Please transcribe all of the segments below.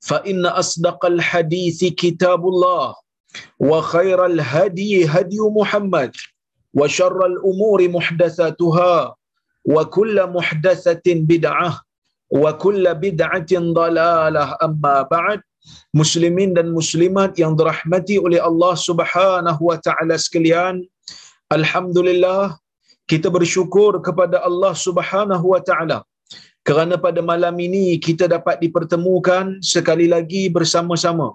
فإن أصدق الحديث كتاب الله وخير الهدي هدي محمد وشر الأمور محدثاتها وكل محدثة بدعة وكل بدعة ضلالة أما بعد muslimin dan muslimat yang dirahmati oleh Allah Subhanahu wa taala sekalian alhamdulillah kita bersyukur kepada Allah Subhanahu wa taala kerana pada malam ini kita dapat dipertemukan sekali lagi bersama-sama.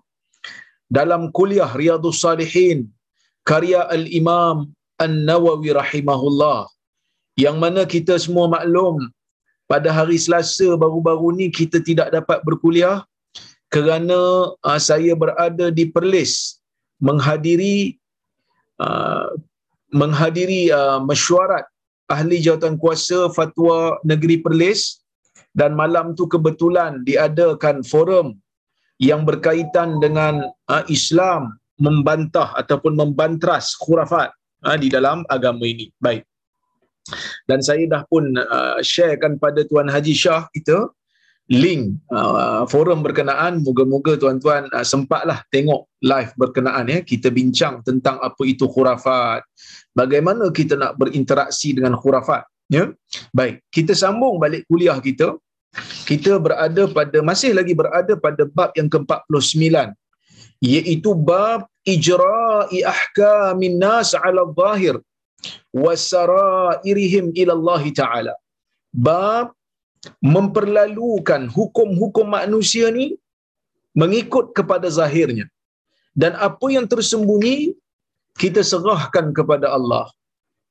Dalam kuliah Riyadhus Salihin karya Al-Imam An-Nawawi rahimahullah yang mana kita semua maklum pada hari Selasa baru-baru ni kita tidak dapat berkuliah kerana uh, saya berada di Perlis menghadiri uh, menghadiri uh, mesyuarat ahli jawatan kuasa fatwa negeri Perlis dan malam tu kebetulan diadakan forum yang berkaitan dengan uh, Islam membantah ataupun membantras khurafat uh, di dalam agama ini. Baik. Dan saya dah pun uh, sharekan pada Tuan Haji Shah kita link uh, forum berkenaan. Moga-moga tuan-tuan uh, sempatlah tengok live berkenaan ya. Kita bincang tentang apa itu khurafat. Bagaimana kita nak berinteraksi dengan khurafat ya. Baik. Kita sambung balik kuliah kita kita berada pada masih lagi berada pada bab yang ke-49 iaitu bab ijra'i ahkamin nas 'ala zahir wa sarairihim ila Allah taala. Bab memperlalukan hukum-hukum manusia ni mengikut kepada zahirnya. Dan apa yang tersembunyi kita serahkan kepada Allah.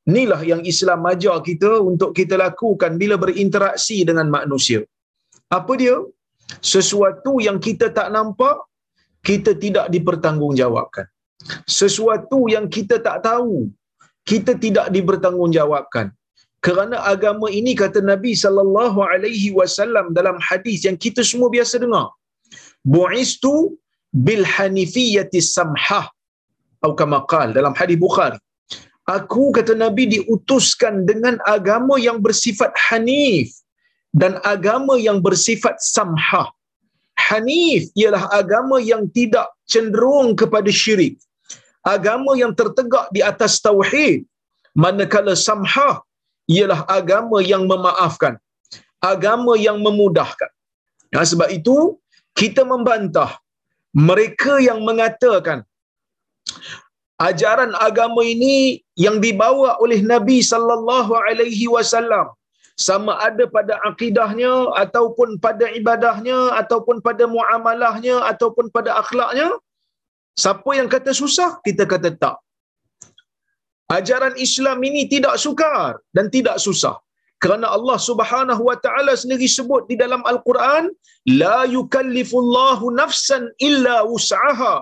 Inilah yang Islam ajar kita untuk kita lakukan bila berinteraksi dengan manusia apa dia? Sesuatu yang kita tak nampak kita tidak dipertanggungjawabkan. Sesuatu yang kita tak tahu kita tidak dipertanggungjawabkan. Kerana agama ini kata Nabi sallallahu alaihi wasallam dalam hadis yang kita semua biasa dengar bu'istu bil hanifiyyati samhah. Atau kama qal dalam hadis Bukhari. Aku kata Nabi diutuskan dengan agama yang bersifat hanif dan agama yang bersifat samhah. Hanif ialah agama yang tidak cenderung kepada syirik. Agama yang tertegak di atas tauhid manakala samhah ialah agama yang memaafkan agama yang memudahkan. Nah, sebab itu kita membantah mereka yang mengatakan ajaran agama ini yang dibawa oleh Nabi sallallahu alaihi wasallam sama ada pada akidahnya ataupun pada ibadahnya ataupun pada muamalahnya ataupun pada akhlaknya siapa yang kata susah kita kata tak. Ajaran Islam ini tidak sukar dan tidak susah. Kerana Allah Subhanahu wa taala sendiri sebut di dalam Al-Quran la yukallifullahu nafsan illa wus'aha.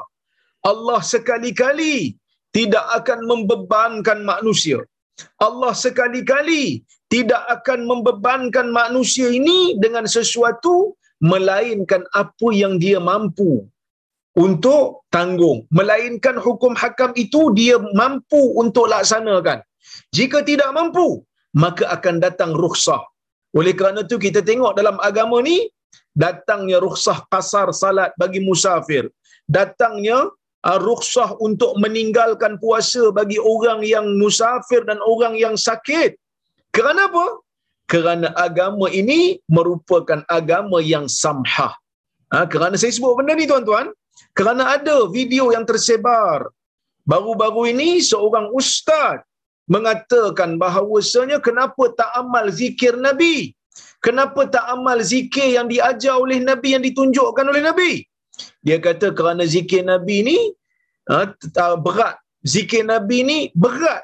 Allah sekali-kali tidak akan membebankan manusia Allah sekali-kali tidak akan membebankan manusia ini dengan sesuatu melainkan apa yang dia mampu untuk tanggung. Melainkan hukum hakam itu dia mampu untuk laksanakan. Jika tidak mampu maka akan datang rukhsah. Oleh kerana itu kita tengok dalam agama ni datangnya rukhsah kasar salat bagi musafir. Datangnya rukhsah untuk meninggalkan puasa bagi orang yang musafir dan orang yang sakit. Kerana apa? Kerana agama ini merupakan agama yang samhah. Ha, kerana saya sebut benda ni tuan-tuan kerana ada video yang tersebar. Baru-baru ini seorang ustaz mengatakan bahawasanya kenapa tak amal zikir Nabi? Kenapa tak amal zikir yang diajar oleh Nabi yang ditunjukkan oleh Nabi dia kata kerana zikir Nabi ni ha, berat. Zikir Nabi ni berat.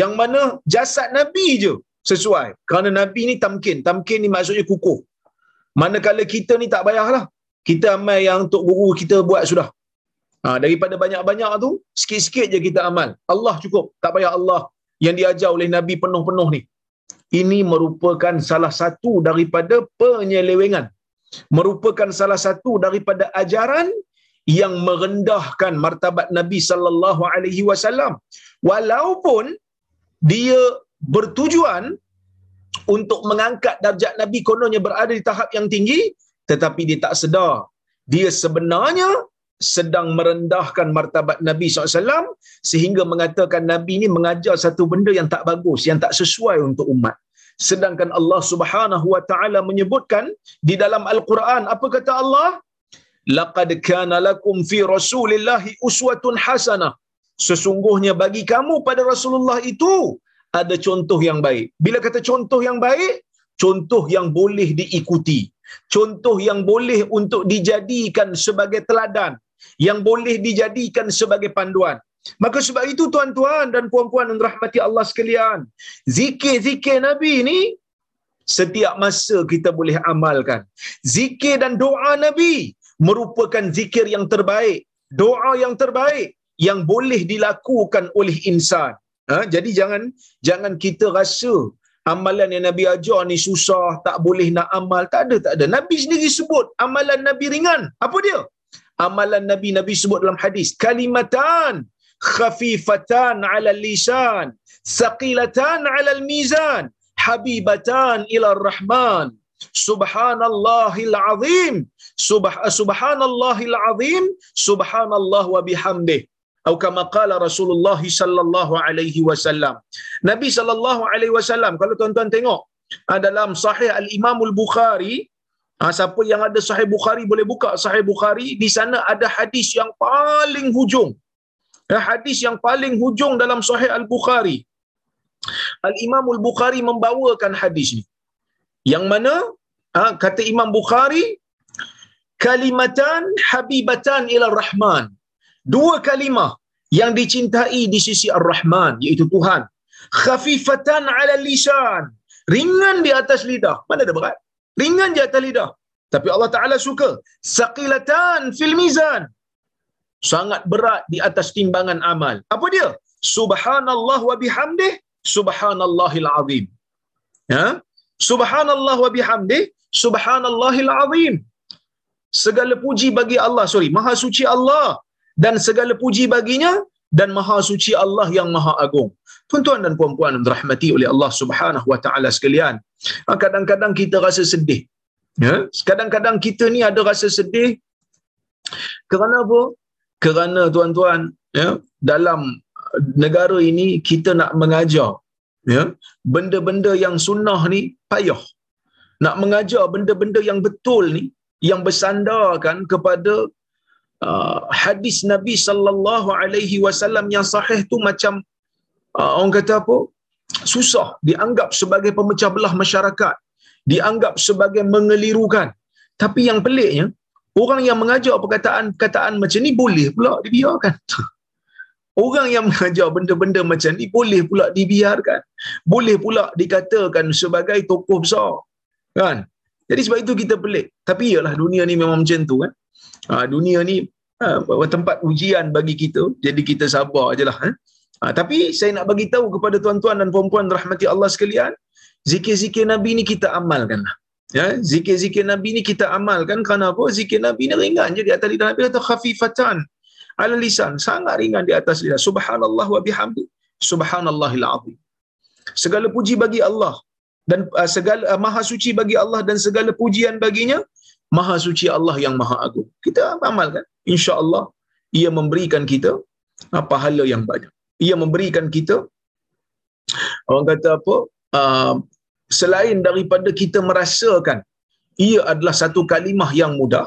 Yang mana jasad Nabi je sesuai. Kerana Nabi ni tamkin. Tamkin ni maksudnya kukuh. Manakala kita ni tak payahlah. Kita amal yang untuk guru kita buat sudah. Ha, daripada banyak-banyak tu sikit-sikit je kita amal. Allah cukup. Tak payah Allah yang diajar oleh Nabi penuh-penuh ni. Ini merupakan salah satu daripada penyelewengan merupakan salah satu daripada ajaran yang merendahkan martabat Nabi sallallahu alaihi wasallam walaupun dia bertujuan untuk mengangkat darjat Nabi kononnya berada di tahap yang tinggi tetapi dia tak sedar dia sebenarnya sedang merendahkan martabat Nabi SAW sehingga mengatakan Nabi ini mengajar satu benda yang tak bagus, yang tak sesuai untuk umat. Sedangkan Allah Subhanahu Wa Taala menyebutkan di dalam Al-Quran apa kata Allah? Laqad kana lakum fi Rasulillahi uswatun hasanah. Sesungguhnya bagi kamu pada Rasulullah itu ada contoh yang baik. Bila kata contoh yang baik, contoh yang boleh diikuti. Contoh yang boleh untuk dijadikan sebagai teladan. Yang boleh dijadikan sebagai panduan. Maka sebab itu tuan-tuan dan puan-puan yang rahmati Allah sekalian. Zikir-zikir Nabi ni setiap masa kita boleh amalkan. Zikir dan doa Nabi merupakan zikir yang terbaik. Doa yang terbaik yang boleh dilakukan oleh insan. Ha? Jadi jangan jangan kita rasa amalan yang Nabi ajar ni susah, tak boleh nak amal. Tak ada, tak ada. Nabi sendiri sebut amalan Nabi ringan. Apa dia? Amalan Nabi, Nabi sebut dalam hadis. Kalimatan khafifatan ala lisan, saqilatan ala mizan, habibatan ila rahman. Subhanallahil azim. Subh subhanallahil azim. Subhanallah wa bihamdih atau kama qala Rasulullah sallallahu alaihi wasallam. Nabi sallallahu alaihi wasallam kalau tuan-tuan tengok ah, dalam sahih al-Imam al-Bukhari Ha, siapa yang ada sahih Bukhari boleh buka sahih Bukhari di sana ada hadis yang paling hujung hadis yang paling hujung dalam sahih Al-Bukhari. Al-Imam Al-Bukhari membawakan hadis ni. Yang mana ha, kata Imam Bukhari kalimatan habibatan ila rahman. Dua kalimah yang dicintai di sisi Ar-Rahman iaitu Tuhan. Khafifatan ala lisan. Ringan di atas lidah. Mana ada berat? Ringan di atas lidah. Tapi Allah Taala suka saqilatan fil mizan sangat berat di atas timbangan amal apa dia subhanallah wa bihamdih subhanallahil azim ya subhanallah wa bihamdih subhanallahil azim segala puji bagi Allah sorry maha suci Allah dan segala puji baginya dan maha suci Allah yang maha agung. Tuan-tuan dan puan-puan yang dirahmati oleh Allah Subhanahu wa taala sekalian. Ha, kadang-kadang kita rasa sedih. Ya, kadang-kadang kita ni ada rasa sedih kerana apa? Kerana tuan-tuan, ya, dalam negara ini kita nak mengajar ya, benda-benda yang sunnah ni payah. Nak mengajar benda-benda yang betul ni yang bersandarkan kepada uh, hadis Nabi sallallahu alaihi wasallam yang sahih tu macam uh, orang kata apa susah dianggap sebagai pemecah belah masyarakat dianggap sebagai mengelirukan tapi yang peliknya orang yang mengajar perkataan-perkataan macam ni boleh pula dibiarkan. Orang yang mengajar benda-benda macam ni boleh pula dibiarkan. Boleh pula dikatakan sebagai tokoh besar kan? Jadi sebab itu kita pelik. Tapi iyalah dunia ni memang macam tu kan? Ha, dunia ni ha, tempat ujian bagi kita. Jadi kita sabar ajalah ha? ha, tapi saya nak bagi tahu kepada tuan-tuan dan puan-puan rahmati Allah sekalian zikir-zikir nabi ni kita amalkanlah Ya, zikir-zikir Nabi ni kita amalkan kerana apa? Zikir Nabi ni ringan je di atas lidah Nabi kata khafifatan ala lisan, sangat ringan di atas lidah. Subhanallah wa bihamdi. Subhanallahil azim. Segala puji bagi Allah dan uh, segala uh, maha suci bagi Allah dan segala pujian baginya maha suci Allah yang maha agung. Kita amalkan. Insya-Allah ia memberikan kita uh, pahala yang banyak. Ia memberikan kita orang kata apa? Uh, selain daripada kita merasakan ia adalah satu kalimah yang mudah,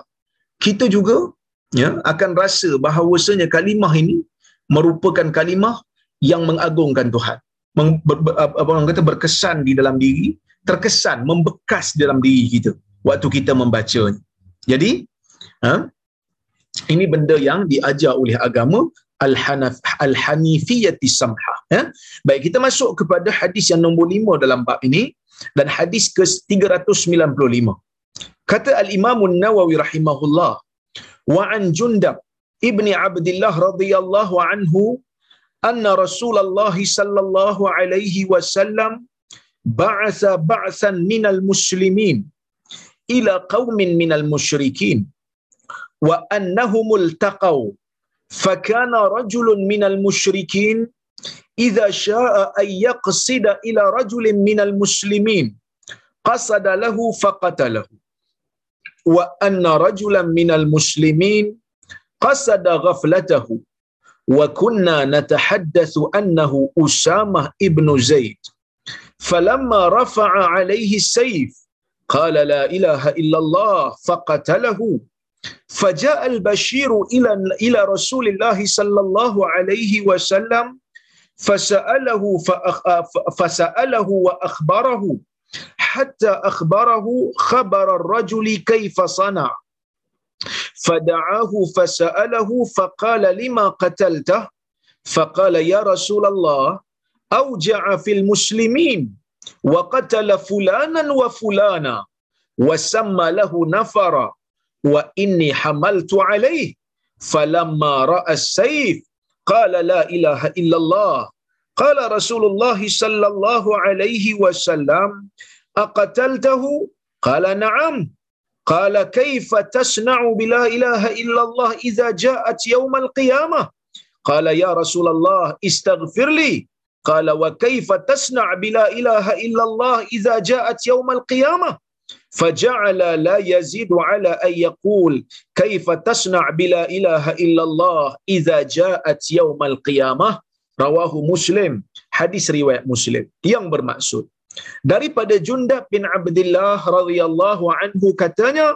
kita juga ya akan rasa bahawasanya kalimah ini merupakan kalimah yang mengagungkan Tuhan. Meng, ber, ber, apa orang kata berkesan di dalam diri, terkesan membekas dalam diri kita waktu kita membacanya. Jadi, ha, ini benda yang diajar oleh agama al-hanaf al-hanifiyati samha ya baik kita masuk kepada hadis yang nombor 5 dalam bab ini dan hadis ke 395 kata al-imam an-nawawi rahimahullah wa an jundab ibni abdullah radhiyallahu anhu anna rasulullah sallallahu alaihi wasallam ba'atha ba'than minal muslimin ila qaumin minal musyrikin wa annahum iltaqaw فكان رجل من المشركين إذا شاء أن يقصد إلى رجل من المسلمين قصد له فقتله. وأن رجلا من المسلمين قصد غفلته. وكنا نتحدث أنه أسامة ابن زيد. فلما رفع عليه السيف قال لا إله إلا الله فقتله. فجاء البشير إلى إلى رسول الله صلى الله عليه وسلم فسأله فسأله وأخبره حتى أخبره خبر الرجل كيف صنع. فدعاه فسأله فقال لما قتلته؟ فقال يا رسول الله أوجع في المسلمين وقتل فلانا وفلانا وسمى له نفرا وإني حملت عليه. فلما رأى السيف قال لا إله إلا الله. قال رسول الله صلى الله عليه وسلم أقتلته؟ قال نعم. قال كيف تصنع بلا إله إلا الله إذا جاءت يوم القيامة؟ قال يا رسول الله استغفر لي. قال وكيف تصنع بلا إله إلا الله إذا جاءت يوم القيامة؟ faja'ala la yazidu على أن يقول كيف تصنع بلا إله illallah الله إذا جاءت يوم القيامة؟ muslim hadis riwayat muslim yang bermaksud daripada Jundab bin Abdullah radhiyallahu anhu katanya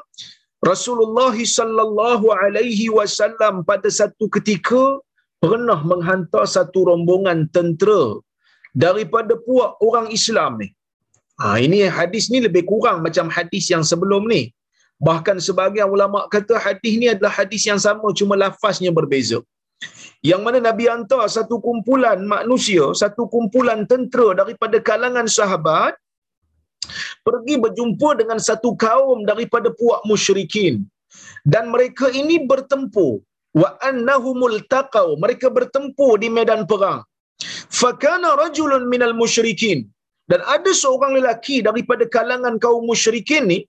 Rasulullah sallallahu alaihi wasallam pada satu ketika pernah menghantar satu rombongan tentera daripada puak orang Islam ni. Ha, ini hadis ni lebih kurang macam hadis yang sebelum ni. Bahkan sebagian ulama kata hadis ni adalah hadis yang sama cuma lafaznya berbeza. Yang mana Nabi hantar satu kumpulan manusia, satu kumpulan tentera daripada kalangan sahabat pergi berjumpa dengan satu kaum daripada puak musyrikin. Dan mereka ini bertempur wa annahumul taqaw. Mereka bertempur di medan perang. Fakana rajulun minal musyrikin dan ada seorang lelaki daripada kalangan kaum musyrikin ni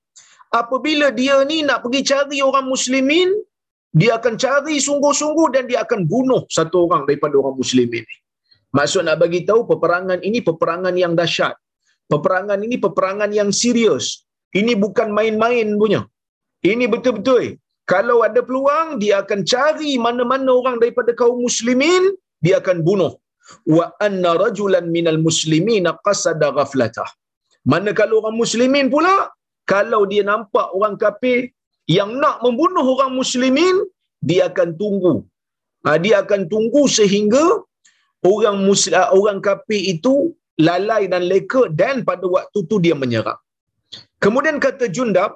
apabila dia ni nak pergi cari orang muslimin dia akan cari sungguh-sungguh dan dia akan bunuh satu orang daripada orang muslimin ni. Maksud nak bagi tahu peperangan ini peperangan yang dahsyat. Peperangan ini peperangan yang serius. Ini bukan main-main punya. Ini betul-betul. Kalau ada peluang dia akan cari mana-mana orang daripada kaum muslimin dia akan bunuh wa anna rajulan minal muslimina qasada ghaflatah. Mana kalau orang muslimin pula kalau dia nampak orang kafir yang nak membunuh orang muslimin dia akan tunggu. Ha, dia akan tunggu sehingga orang muslim orang kafir itu lalai dan leka dan pada waktu tu dia menyerang. Kemudian kata Jundab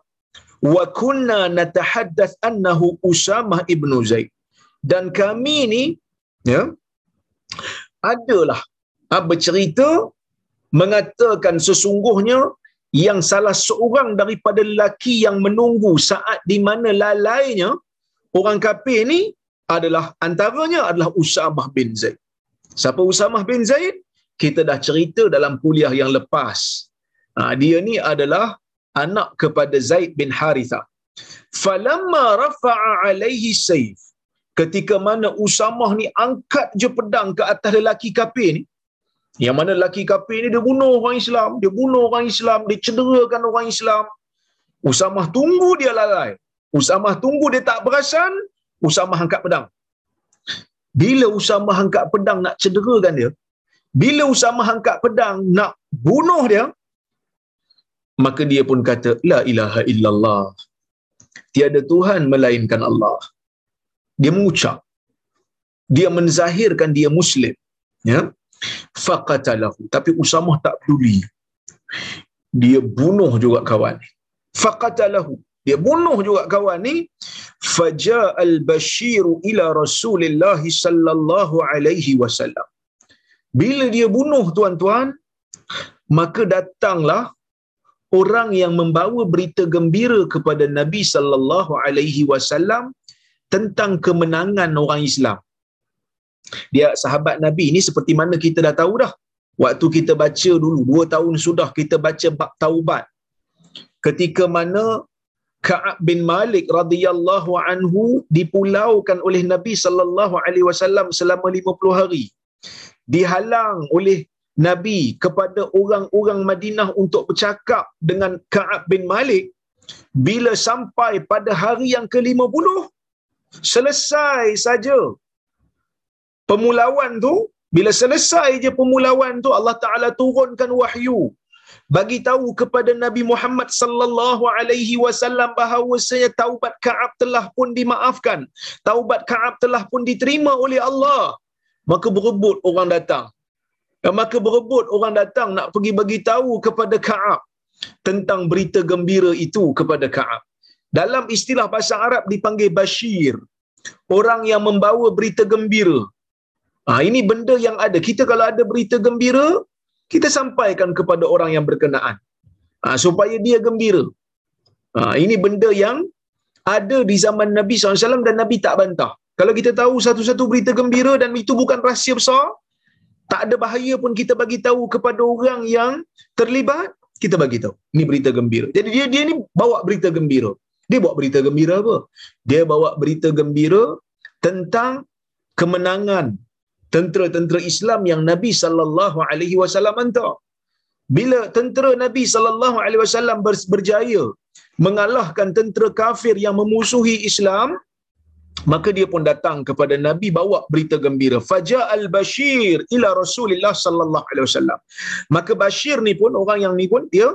wa kunna natahaddath annahu Usamah ibnu Zaid. Dan kami ni ya adalah ha, bercerita mengatakan sesungguhnya yang salah seorang daripada lelaki yang menunggu saat di mana lalainya orang kafir ni adalah antaranya adalah Usamah bin Zaid. Siapa Usamah bin Zaid? Kita dah cerita dalam kuliah yang lepas. Ha, dia ni adalah anak kepada Zaid bin Haritha. Falamma rafa'a alaihi sayf. Ketika mana Usamah ni angkat je pedang ke atas lelaki kafir ni. Yang mana lelaki kafir ni dia bunuh orang Islam, dia bunuh orang Islam, dia cederakan orang Islam. Usamah tunggu dia lalai. Usamah tunggu dia tak perasan, Usamah angkat pedang. Bila Usamah angkat pedang nak cederakan dia, bila Usamah angkat pedang nak bunuh dia, maka dia pun kata la ilaha illallah tiada tuhan melainkan Allah dia mengucap. Dia menzahirkan dia muslim ya. Faqatalahu. Tapi usamah tak peduli. Dia bunuh juga kawan. Ni faqatalahu. Dia bunuh juga kawan ni. Faja al bashir ila rasulillah sallallahu alaihi wasallam. Bila dia bunuh tuan-tuan maka datanglah orang yang membawa berita gembira kepada Nabi sallallahu alaihi wasallam tentang kemenangan orang Islam. Dia sahabat Nabi ini seperti mana kita dah tahu dah. Waktu kita baca dulu, dua tahun sudah kita baca bab taubat. Ketika mana Ka'ab bin Malik radhiyallahu anhu dipulaukan oleh Nabi sallallahu alaihi wasallam selama 50 hari. Dihalang oleh Nabi kepada orang-orang Madinah untuk bercakap dengan Ka'ab bin Malik bila sampai pada hari yang ke-50 selesai saja. Pemulauan tu bila selesai je pemulauan tu Allah Taala turunkan wahyu. Bagi tahu kepada Nabi Muhammad sallallahu alaihi wasallam bahawasanya taubat Ka'ab telah pun dimaafkan. Taubat Ka'ab telah pun diterima oleh Allah. Maka berebut orang datang. Maka berebut orang datang nak pergi bagi tahu kepada Ka'ab tentang berita gembira itu kepada Ka'ab. Dalam istilah bahasa Arab dipanggil Bashir. Orang yang membawa berita gembira. Ha, ini benda yang ada. Kita kalau ada berita gembira, kita sampaikan kepada orang yang berkenaan. Ha, supaya dia gembira. Ha, ini benda yang ada di zaman Nabi SAW dan Nabi tak bantah. Kalau kita tahu satu-satu berita gembira dan itu bukan rahsia besar, tak ada bahaya pun kita bagi tahu kepada orang yang terlibat kita bagi tahu ini berita gembira jadi dia dia ni bawa berita gembira dia bawa berita gembira apa? Dia bawa berita gembira tentang kemenangan tentera-tentera Islam yang Nabi sallallahu alaihi wasallam hantar. Bila tentera Nabi sallallahu alaihi wasallam berjaya mengalahkan tentera kafir yang memusuhi Islam maka dia pun datang kepada nabi bawa berita gembira. Faja al bashir ila rasulillah sallallahu alaihi wasallam. Maka bashir ni pun orang yang ni pun dia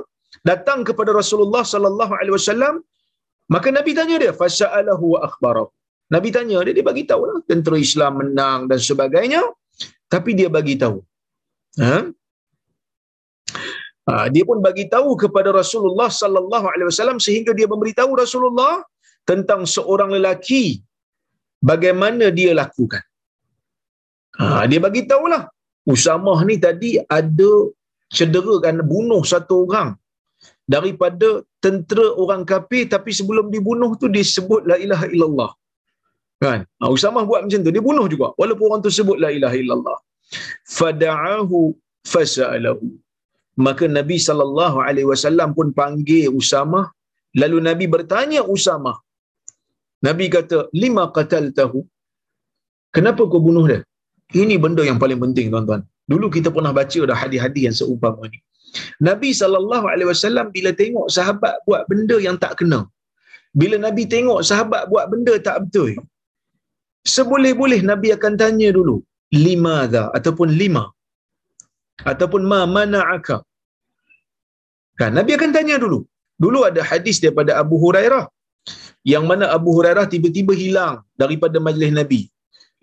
datang kepada rasulullah sallallahu alaihi wasallam maka nabi tanya dia fasalahu wa akhbarahu nabi tanya dia dia bagi tahu lah tentera islam menang dan sebagainya tapi dia bagi tahu ha? ha dia pun bagi tahu kepada Rasulullah sallallahu alaihi wasallam sehingga dia memberitahu Rasulullah tentang seorang lelaki bagaimana dia lakukan. Ha, dia bagi tahulah. Usamah ni tadi ada cedera kan bunuh satu orang daripada tentera orang kafir tapi sebelum dibunuh tu dia sebut la ilaha illallah. Kan? Ha, Usamah buat macam tu. Dia bunuh juga walaupun orang tu sebut la ilaha illallah. Fada'ahu fasa'alahu. Maka Nabi sallallahu alaihi wasallam pun panggil Usamah lalu Nabi bertanya Usamah Nabi kata, lima qatal tahu. Kenapa kau bunuh dia? Ini benda yang paling penting tuan-tuan. Dulu kita pernah baca dah hadis-hadis yang seumpama ni. Nabi SAW bila tengok sahabat buat benda yang tak kena. Bila Nabi tengok sahabat buat benda tak betul. Seboleh-boleh Nabi akan tanya dulu. Lima dha ataupun lima. Ataupun ma mana'aka. Kan, Nabi akan tanya dulu. Dulu ada hadis daripada Abu Hurairah yang mana Abu Hurairah tiba-tiba hilang daripada majlis Nabi.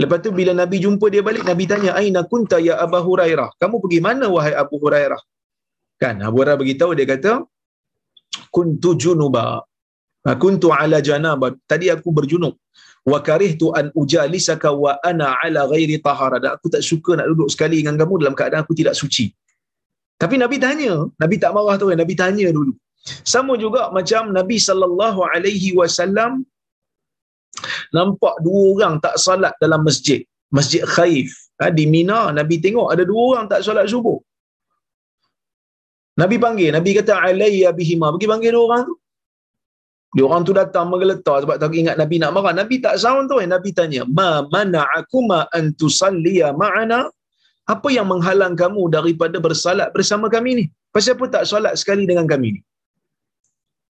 Lepas tu bila Nabi jumpa dia balik, Nabi tanya, Aina kunta ya Abu Hurairah? Kamu pergi mana wahai Abu Hurairah? Kan, Abu Hurairah beritahu, dia kata, Kuntu junuba. Ha, kuntu ala janaba. Tadi aku berjunub. Wa karihtu an ujalisaka wa ana ala ghairi tahara. Dan aku tak suka nak duduk sekali dengan kamu dalam keadaan aku tidak suci. Tapi Nabi tanya, Nabi tak marah tu, Nabi tanya dulu. Sama juga macam Nabi sallallahu alaihi wasallam nampak dua orang tak salat dalam masjid, Masjid Khaif. Ha, di Mina Nabi tengok ada dua orang tak solat subuh. Nabi panggil, Nabi kata alayya bihima, pergi panggil dua orang tu. Dia orang tu datang menggeletar sebab tak ingat Nabi nak marah. Nabi tak sound tu. Eh. Nabi tanya, "Ma mana'akuma an tusalliya ma'ana?" Apa yang menghalang kamu daripada bersalat bersama kami ni? Pasal apa tak solat sekali dengan kami ni?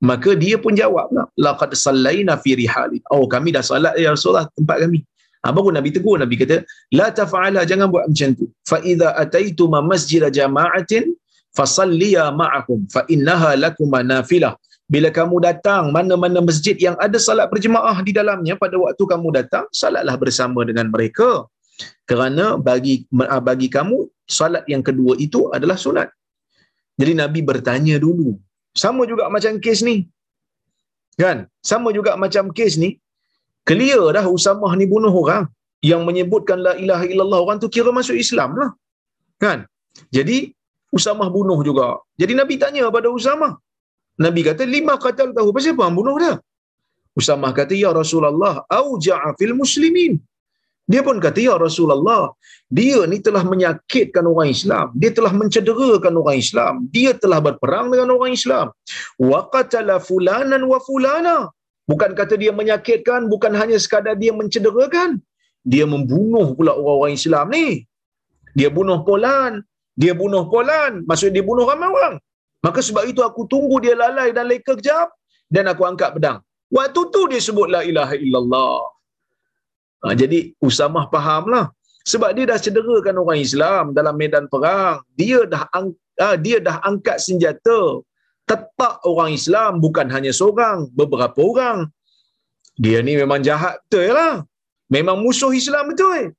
Maka dia pun jawablah, "Laqad sallaina fi rihalin." Oh, kami dah solat ya Rasulullah tempat kami. Ha, baru Nabi tegur Nabi kata, "La taf'ala, jangan buat macam tu. Fa idza ataituma masjid jama'atin fasalliya ma'akum fa innaha lakum nafilah." bila kamu datang mana-mana masjid yang ada salat berjemaah di dalamnya pada waktu kamu datang salatlah bersama dengan mereka. Kerana bagi ah, bagi kamu salat yang kedua itu adalah sunat. Jadi nabi bertanya dulu sama juga macam kes ni? Kan? Sama juga macam kes ni. Clear dah Usamah ni bunuh orang. Yang menyebutkan la ilaha illallah orang tu kira masuk Islam lah. Kan? Jadi Usamah bunuh juga jadi nabi tanya pada Usamah Nabi kata lima qatal tahu pasal apa bunuh dia. Usamah kata ya Rasulullah auja'a fil muslimin. Dia pun kata ya Rasulullah, dia ni telah menyakitkan orang Islam, dia telah mencederakan orang Islam, dia telah berperang dengan orang Islam. Wa qatala fulanan wa fulana. Bukan kata dia menyakitkan, bukan hanya sekadar dia mencederakan. Dia membunuh pula orang-orang Islam ni. Dia bunuh Polan, dia bunuh Polan, maksud dia bunuh ramai orang. Maka sebab itu aku tunggu dia lalai dan leka kejap dan aku angkat pedang. Waktu tu dia sebut la ilaha illallah. Ha, jadi Usamah fahamlah. Sebab dia dah cederakan orang Islam dalam medan perang. Dia dah ang- ha, dia dah angkat senjata. Tetak orang Islam bukan hanya seorang, beberapa orang. Dia ni memang jahat betul lah. Memang musuh Islam betul.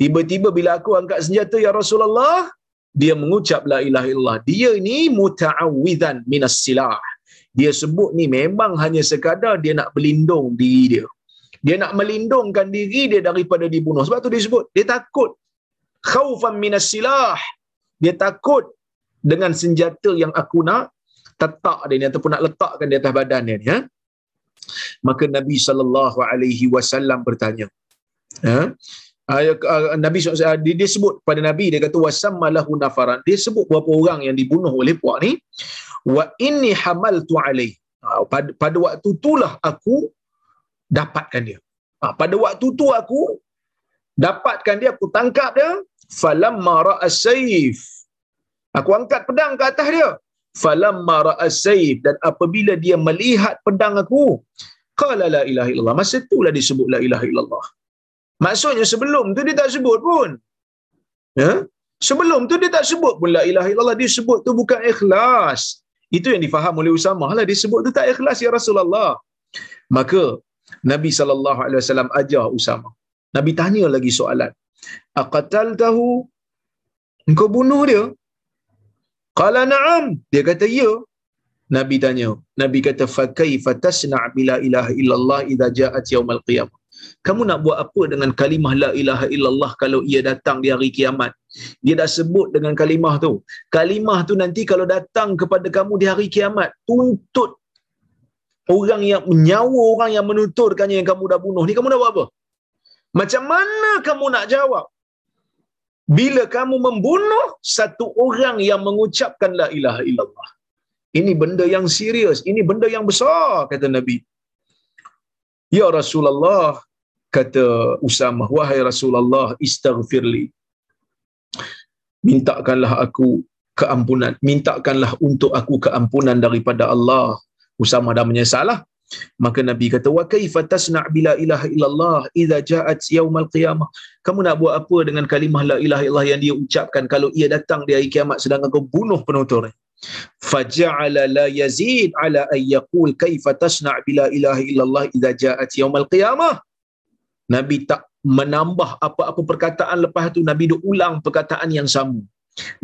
Tiba-tiba bila aku angkat senjata ya Rasulullah, dia mengucap la ilaha illallah. Dia ini muta'awwidzan minas silah. Dia sebut ni memang hanya sekadar dia nak berlindung diri dia. Dia nak melindungkan diri dia daripada dibunuh. Sebab tu dia sebut dia takut khaufan minas silah. Dia takut dengan senjata yang aku nak tetak dia ni ataupun nak letakkan di atas badan dia ni ha? maka Nabi sallallahu alaihi wasallam bertanya ha? Uh, Nabi SAW, dia, dia sebut pada Nabi dia kata wasammalahu nafaran. Dia sebut berapa orang yang dibunuh oleh puak ni wa inni hamaltu alai uh, pada, pada waktu itulah aku dapatkan dia. Pada waktu tu aku dapatkan dia aku tangkap dia falamma ra'a sayf. Aku angkat pedang ke atas dia falamma ra'a sayf. Dan apabila dia melihat pedang aku qala la ilaha illallah. Masa itulah disebut la ilaha illallah Maksudnya sebelum tu dia tak sebut pun. Ya? Sebelum tu dia tak sebut pun la ilaha illallah. Dia sebut tu bukan ikhlas. Itu yang difaham oleh Usamah lah. Dia sebut tu tak ikhlas ya Rasulullah. Maka Nabi SAW ajar Usamah. Nabi tanya lagi soalan. Aqatal tahu engkau bunuh dia? Qala na'am. Dia kata ya. Nabi tanya. Nabi kata fa tasna' bila ilaha illallah idza ja'at yaumal qiyamah kamu nak buat apa dengan kalimah la ilaha illallah kalau ia datang di hari kiamat? Dia dah sebut dengan kalimah tu. Kalimah tu nanti kalau datang kepada kamu di hari kiamat tuntut orang yang menyawa orang yang menuturkannya yang kamu dah bunuh. Ni kamu nak buat apa? Macam mana kamu nak jawab? Bila kamu membunuh satu orang yang mengucapkan la ilaha illallah. Ini benda yang serius. Ini benda yang besar kata nabi. Ya rasulullah kata Usamah wahai Rasulullah istaghfirli. Mintakanlah aku keampunan. Mintakanlah untuk aku keampunan daripada Allah. Usamah dah menyesallah. Maka nabi kata wa kaifa tasna bila ilaha illallah idza jaat yaumal qiyamah? Kamu nak buat apa dengan kalimah la ilaha illallah yang dia ucapkan kalau ia datang di hari kiamat sedangkan kau bunuh penuturnya faja'ala la yazid ala ay yaqul kaifa tasna bila ilaha illallah idza jaat yaumal qiyamah Nabi tak menambah apa-apa perkataan lepas tu Nabi dah ulang perkataan yang sama.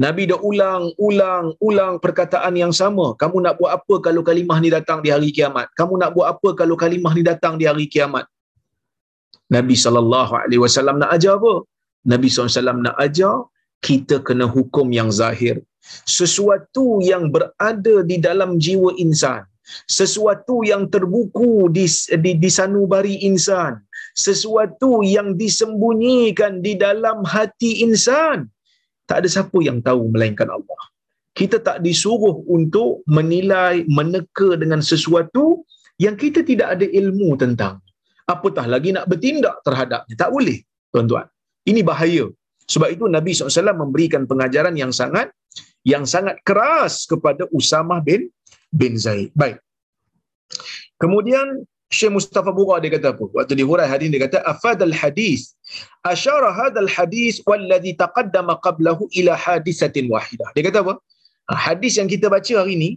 Nabi dah ulang, ulang, ulang perkataan yang sama. Kamu nak buat apa kalau kalimah ni datang di hari kiamat? Kamu nak buat apa kalau kalimah ni datang di hari kiamat? Nabi wasallam nak ajar apa? Nabi SAW nak ajar kita kena hukum yang zahir. Sesuatu yang berada di dalam jiwa insan, sesuatu yang terbuku di di, di sanubari insan, sesuatu yang disembunyikan di dalam hati insan tak ada siapa yang tahu melainkan Allah kita tak disuruh untuk menilai, meneka dengan sesuatu yang kita tidak ada ilmu tentang. Apatah lagi nak bertindak terhadapnya. Tak boleh, tuan-tuan. Ini bahaya. Sebab itu Nabi SAW memberikan pengajaran yang sangat yang sangat keras kepada Usamah bin bin Zaid. Baik. Kemudian Syekh Mustafa Bura dia kata apa? Waktu di hurai hadis dia kata afadal hadis asyara hadal hadis walladhi taqaddama qablahu ila hadisatin wahidah. Dia kata apa? Ha, hadis yang kita baca hari ini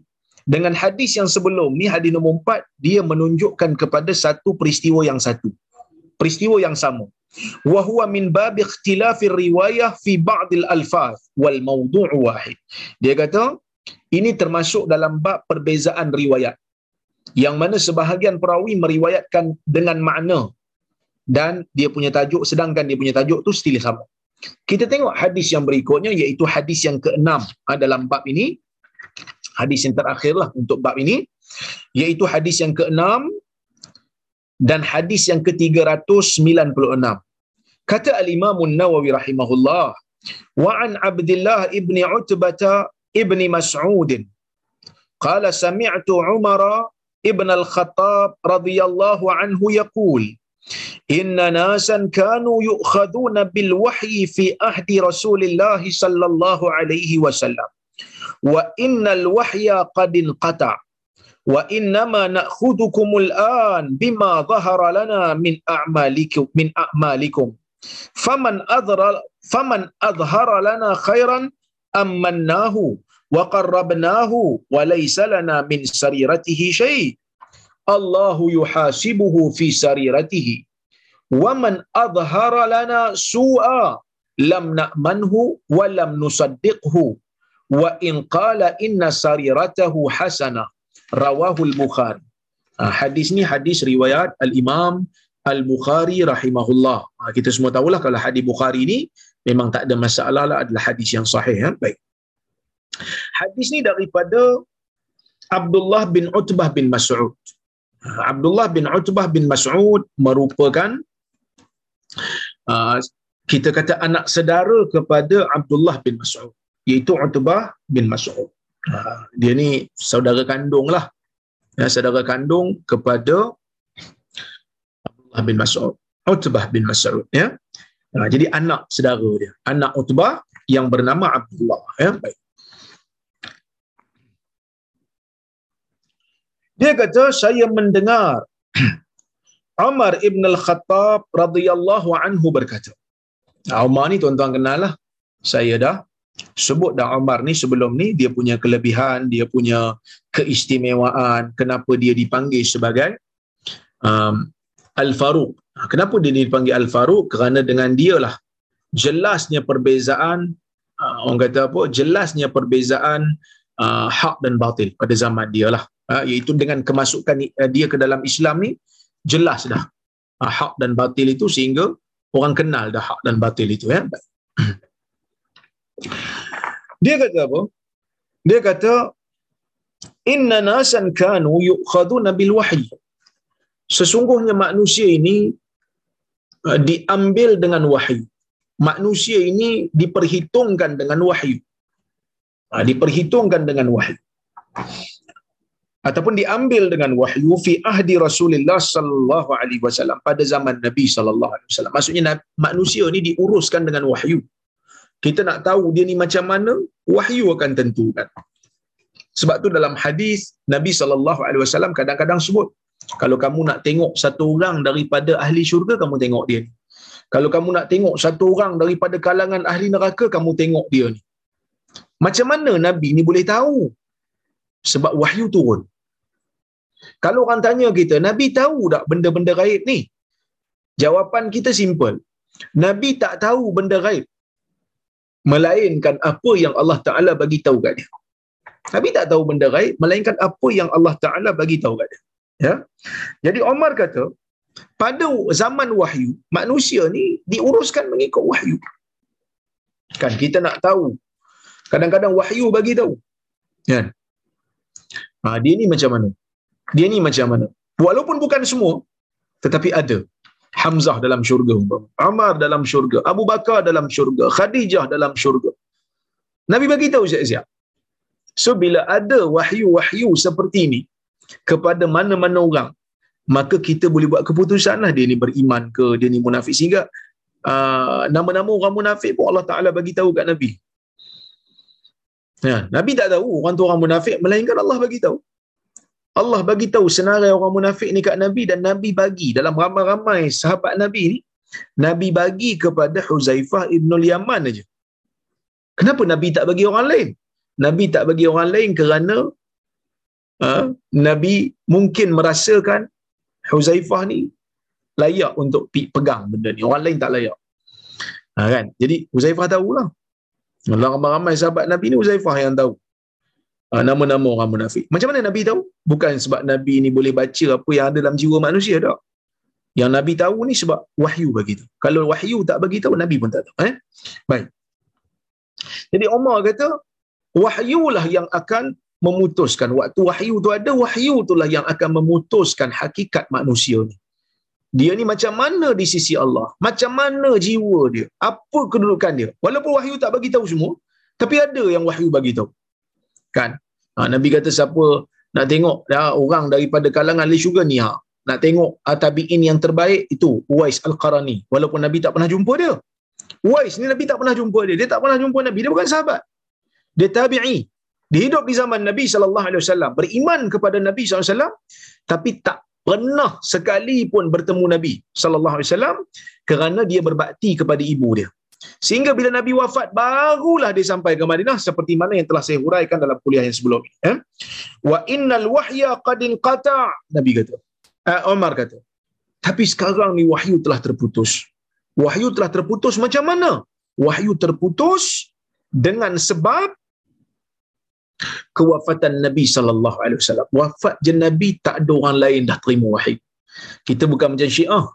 dengan hadis yang sebelum ni hadis nombor 4 dia menunjukkan kepada satu peristiwa yang satu. Peristiwa yang sama. Wa huwa min bab ikhtilafir riwayah fi ba'd al-alfaz wal mawdu' wahid. Dia kata ini termasuk dalam bab perbezaan riwayat yang mana sebahagian perawi meriwayatkan dengan makna dan dia punya tajuk sedangkan dia punya tajuk tu still sama. Kita tengok hadis yang berikutnya iaitu hadis yang keenam dalam bab ini. Hadis yang terakhirlah untuk bab ini iaitu hadis yang keenam dan hadis yang ke-396. Kata al-Imam An-Nawawi rahimahullah, wa an Abdullah ibn Utbah ibn Mas'ud qala sami'tu Umar ibn al-Khattab radhiyallahu anhu yaqul إن ناسا كانوا يؤخذون بالوحي في عهد رسول الله صلى الله عليه وسلم. وإن الوحي قد انقطع. وإنما نأخذكم الآن بما ظهر لنا من أعمالكم من أعمالكم. فمن أظهر فمن أظهر لنا خيرا أمناه وقربناه وليس لنا من سريرته شيء. الله يحاسبه في سريرته. ومن أظهر لنا سوءا لم نأمنه ولم نصدقه. وإن قال إن سريرته حسنة رواه البخاري. آه، حديث ini حديث روايات الإمام البخاري رحمه الله kita semua tahulah kalau hadis Bukhari memang tak ada masalah lah. Adalah hadis yang sahih ya? baik. Hadis ni daripada Abdullah bin Utbah bin Mas'ud. Ha, Abdullah bin Utbah bin Mas'ud merupakan uh, kita kata anak sedara kepada Abdullah bin Mas'ud iaitu Utbah bin Mas'ud. Ha, dia ni saudara kandung lah ya, saudara kandung kepada Abdullah bin Mas'ud Utbah bin Mas'ud ya. Ha, jadi anak saudara dia anak Utbah yang bernama Abdullah ya. baik dia kata saya mendengar Umar ibn al-Khattab radhiyallahu anhu berkata Umar ni tuan-tuan kenal lah saya dah sebut dah Umar ni sebelum ni dia punya kelebihan, dia punya keistimewaan, kenapa dia dipanggil sebagai um, Al-Faruq. Ha, kenapa dia dipanggil Al-Faruq? Kerana dengan dia lah jelasnya perbezaan, uh, orang kata apa, jelasnya perbezaan uh, hak dan batil pada zaman dia lah. Uh, iaitu dengan kemasukan uh, dia ke dalam Islam ni, jelas dah uh, hak dan batil itu sehingga orang kenal dah hak dan batil itu. Ya? Dia kata apa? Dia kata inna nasan kanu yu'khaduna bil wahyi. Sesungguhnya manusia ini uh, diambil dengan wahyu. Manusia ini diperhitungkan dengan wahyu. Uh, diperhitungkan dengan wahyu. Ataupun diambil dengan wahyu fi ahdi Rasulullah sallallahu alaihi wasallam pada zaman Nabi sallallahu alaihi wasallam. Maksudnya manusia ini diuruskan dengan wahyu. Kita nak tahu dia ni macam mana wahyu akan tentukan sebab tu dalam hadis Nabi sallallahu alaihi wasallam kadang-kadang sebut kalau kamu nak tengok satu orang daripada ahli syurga kamu tengok dia ni. Kalau kamu nak tengok satu orang daripada kalangan ahli neraka kamu tengok dia ni. Macam mana nabi ni boleh tahu? Sebab wahyu turun kalau orang tanya kita nabi tahu tak benda-benda gaib ni jawapan kita simple nabi tak tahu benda gaib melainkan apa yang Allah Taala bagi tahu kat dia. Nabi tak tahu benda gaib melainkan apa yang Allah Taala bagi tahu kat dia. Ya. Jadi Omar kata, pada zaman wahyu, manusia ni diuruskan mengikut wahyu. Kan kita nak tahu. Kadang-kadang wahyu bagi tahu. Kan? Ha, dia ni macam mana? Dia ni macam mana? Walaupun bukan semua, tetapi ada. Hamzah dalam syurga Umar dalam syurga Abu Bakar dalam syurga Khadijah dalam syurga Nabi bagi tahu siap-siap So bila ada wahyu-wahyu seperti ini kepada mana-mana orang, maka kita boleh buat keputusan lah dia ni beriman ke, dia ni munafik. Sehingga uh, nama-nama orang munafik pun Allah Ta'ala bagi tahu kat Nabi. Ya, Nabi tak tahu orang tu orang munafik, melainkan Allah bagi tahu. Allah bagi tahu senarai orang munafik ni kat Nabi dan Nabi bagi dalam ramai-ramai sahabat Nabi ni, Nabi bagi kepada Huzaifah ibn Yaman aja. Kenapa Nabi tak bagi orang lain? Nabi tak bagi orang lain kerana uh, Nabi mungkin merasakan Huzaifah ni layak untuk pegang benda ni. Orang lain tak layak. Ha, kan? Jadi Huzaifah tahulah. Dalam ramai-ramai sahabat Nabi ni Huzaifah yang tahu. Ha, nama-nama orang munafik. Macam mana Nabi tahu? Bukan sebab Nabi ni boleh baca apa yang ada dalam jiwa manusia tak. Yang Nabi tahu ni sebab wahyu bagi tahu. Kalau wahyu tak bagi tahu, Nabi pun tak tahu. Eh? Baik. Jadi Umar kata, wahyulah yang akan memutuskan. Waktu wahyu tu ada, wahyu itulah yang akan memutuskan hakikat manusia ni. Dia ni macam mana di sisi Allah? Macam mana jiwa dia? Apa kedudukan dia? Walaupun wahyu tak bagi tahu semua, tapi ada yang wahyu bagi tahu. Kan? Ha, Nabi kata siapa nak tengok ya, orang daripada kalangan Ali Sugar ni ha, nak tengok ha, tabi'in yang terbaik itu Uwais Al-Qarani. Walaupun Nabi tak pernah jumpa dia. Uwais ni Nabi tak pernah jumpa dia. Dia tak pernah jumpa Nabi. Dia bukan sahabat. Dia tabi'i. Dia hidup di zaman Nabi sallallahu alaihi wasallam, beriman kepada Nabi sallallahu alaihi wasallam tapi tak pernah sekali pun bertemu Nabi sallallahu alaihi wasallam kerana dia berbakti kepada ibu dia. Sehingga bila Nabi wafat barulah dia sampai ke Madinah seperti mana yang telah saya huraikan dalam kuliah yang sebelum ini. Eh? Wa innal wahya qad inqata Nabi kata. Uh, Umar kata. Tapi sekarang ni wahyu telah terputus. Wahyu telah terputus macam mana? Wahyu terputus dengan sebab kewafatan Nabi sallallahu alaihi wasallam. Wafat je Nabi tak ada orang lain dah terima wahyu. Kita bukan macam Syiah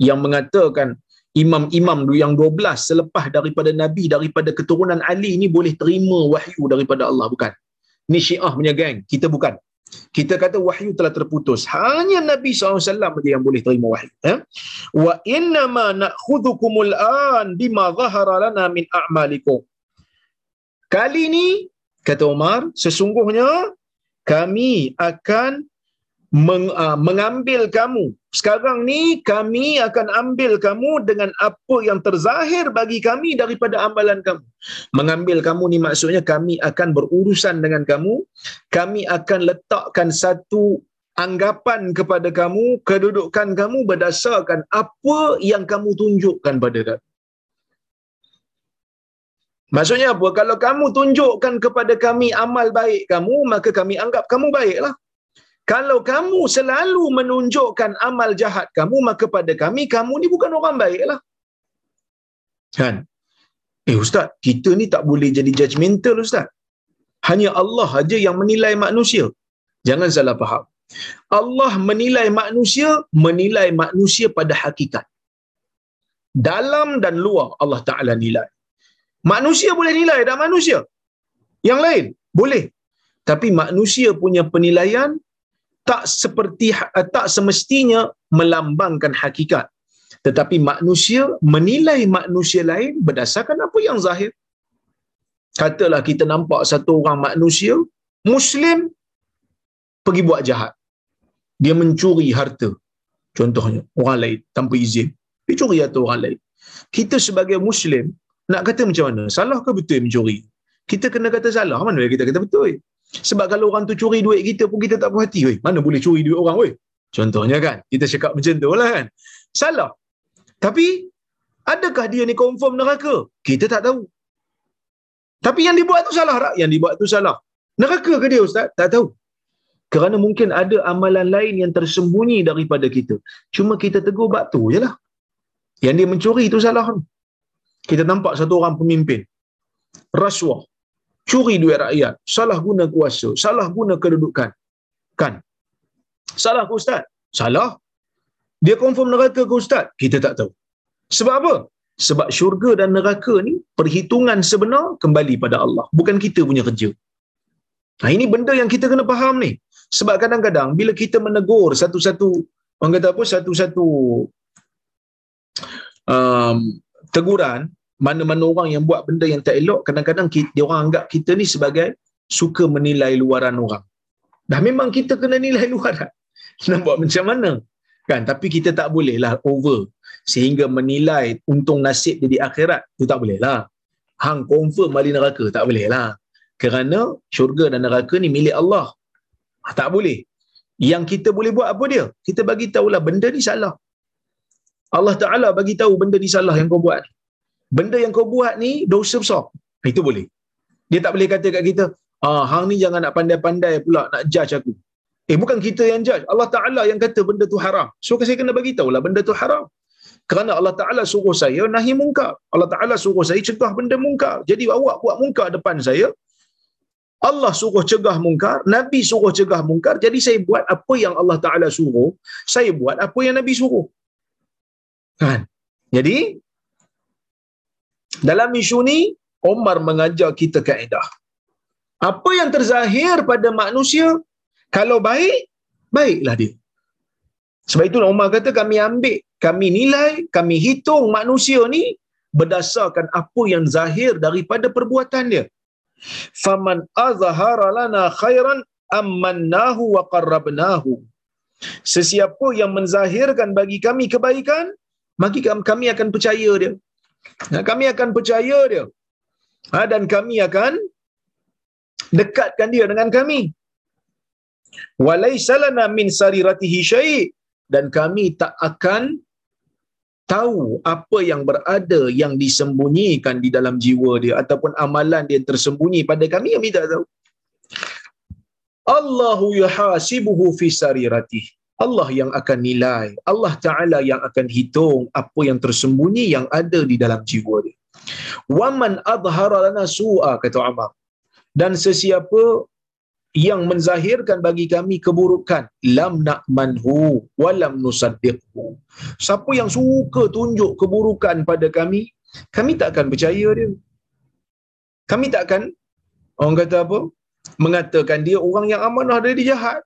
yang mengatakan imam-imam yang 12 selepas daripada Nabi daripada keturunan Ali ni boleh terima wahyu daripada Allah bukan. Ni Syiah punya geng, kita bukan. Kita kata wahyu telah terputus. Hanya Nabi SAW saja yang boleh terima wahyu. Eh? Wa inna ma na'khudhukumul an bima zahara lana min a'malikum. Kali ni kata Umar, sesungguhnya kami akan meng, uh, mengambil kamu. Sekarang ni kami akan ambil kamu dengan apa yang terzahir bagi kami daripada amalan kamu. Mengambil kamu ni maksudnya kami akan berurusan dengan kamu. Kami akan letakkan satu anggapan kepada kamu, kedudukan kamu berdasarkan apa yang kamu tunjukkan pada kami. Maksudnya apa? Kalau kamu tunjukkan kepada kami amal baik kamu, maka kami anggap kamu baiklah. Kalau kamu selalu menunjukkan amal jahat kamu, maka pada kami, kamu ni bukan orang baiklah. Kan? Eh Ustaz, kita ni tak boleh jadi judgmental Ustaz. Hanya Allah aja yang menilai manusia. Jangan salah faham. Allah menilai manusia, menilai manusia pada hakikat. Dalam dan luar Allah Ta'ala nilai. Manusia boleh nilai dan manusia. Yang lain boleh. Tapi manusia punya penilaian tak seperti eh, tak semestinya melambangkan hakikat. Tetapi manusia menilai manusia lain berdasarkan apa yang zahir. Katalah kita nampak satu orang manusia Muslim pergi buat jahat. Dia mencuri harta. Contohnya, orang lain tanpa izin. Dia curi harta orang lain. Kita sebagai Muslim, nak kata macam mana? Salah ke betul mencuri? Kita kena kata salah. Mana kita kata betul? Sebab kalau orang tu curi duit kita pun kita tak puas hati. Weh. Mana boleh curi duit orang? Weh. Contohnya kan. Kita cakap macam tu lah kan. Salah. Tapi, adakah dia ni confirm neraka? Kita tak tahu. Tapi yang dibuat tu salah tak? Yang dibuat tu salah. Neraka ke dia Ustaz? Tak tahu. Kerana mungkin ada amalan lain yang tersembunyi daripada kita. Cuma kita tegur bab tu je lah. Yang dia mencuri tu salah kita nampak satu orang pemimpin rasuah curi duit rakyat. Salah guna kuasa. Salah guna kedudukan. Kan? Salah ke ustaz? Salah. Dia confirm neraka ke ustaz? Kita tak tahu. Sebab apa? Sebab syurga dan neraka ni perhitungan sebenar kembali pada Allah. Bukan kita punya kerja. Nah ini benda yang kita kena faham ni. Sebab kadang-kadang bila kita menegur satu-satu orang kata apa? Satu-satu um, teguran mana-mana orang yang buat benda yang tak elok kadang-kadang dia orang anggap kita ni sebagai suka menilai luaran orang. Dah memang kita kena nilai luaran. Nak buat macam mana? Kan? Tapi kita tak boleh lah over. Sehingga menilai untung nasib dia di akhirat. Itu tak boleh lah. Hang confirm balik neraka. Tak boleh lah. Kerana syurga dan neraka ni milik Allah. Tak boleh. Yang kita boleh buat apa dia? Kita bagi tahulah benda ni salah. Allah Ta'ala bagi tahu benda ni salah yang kau buat. Benda yang kau buat ni dosa besar. Itu boleh. Dia tak boleh kata kat kita, ah, hang ni jangan nak pandai-pandai pula nak judge aku. Eh bukan kita yang judge. Allah Ta'ala yang kata benda tu haram. So saya kena bagi tahulah benda tu haram. Kerana Allah Ta'ala suruh saya nahi mungkar. Allah Ta'ala suruh saya cegah benda mungkar. Jadi awak buat mungkar depan saya, Allah suruh cegah mungkar, Nabi suruh cegah mungkar, jadi saya buat apa yang Allah Ta'ala suruh, saya buat apa yang Nabi suruh. Kan? Jadi, dalam isu ni, Omar mengajar kita kaedah. Apa yang terzahir pada manusia, kalau baik, baiklah dia. Sebab itu Umar kata kami ambil, kami nilai, kami hitung manusia ni berdasarkan apa yang zahir daripada perbuatan dia. Faman azhara lana khairan ammannahu wa qarrabnahu. Sesiapa yang menzahirkan bagi kami kebaikan, maka kami akan percaya dia. Kami akan percaya dia. Ha, dan kami akan dekatkan dia dengan kami. Walaisalana min sariratihi syai' dan kami tak akan tahu apa yang berada yang disembunyikan di dalam jiwa dia ataupun amalan dia tersembunyi pada kami kami tak tahu Allahu yuhasibuhu fi sariratihi Allah yang akan nilai. Allah taala yang akan hitung apa yang tersembunyi yang ada di dalam jiwa dia. Waman adhara lana su'a kata Umar dan sesiapa yang menzahirkan bagi kami keburukan lam na'manhu wa lam nusaddiqhu. Siapa yang suka tunjuk keburukan pada kami kami tak akan percaya dia. Kami tak akan orang kata apa mengatakan dia orang yang amanah dari jahat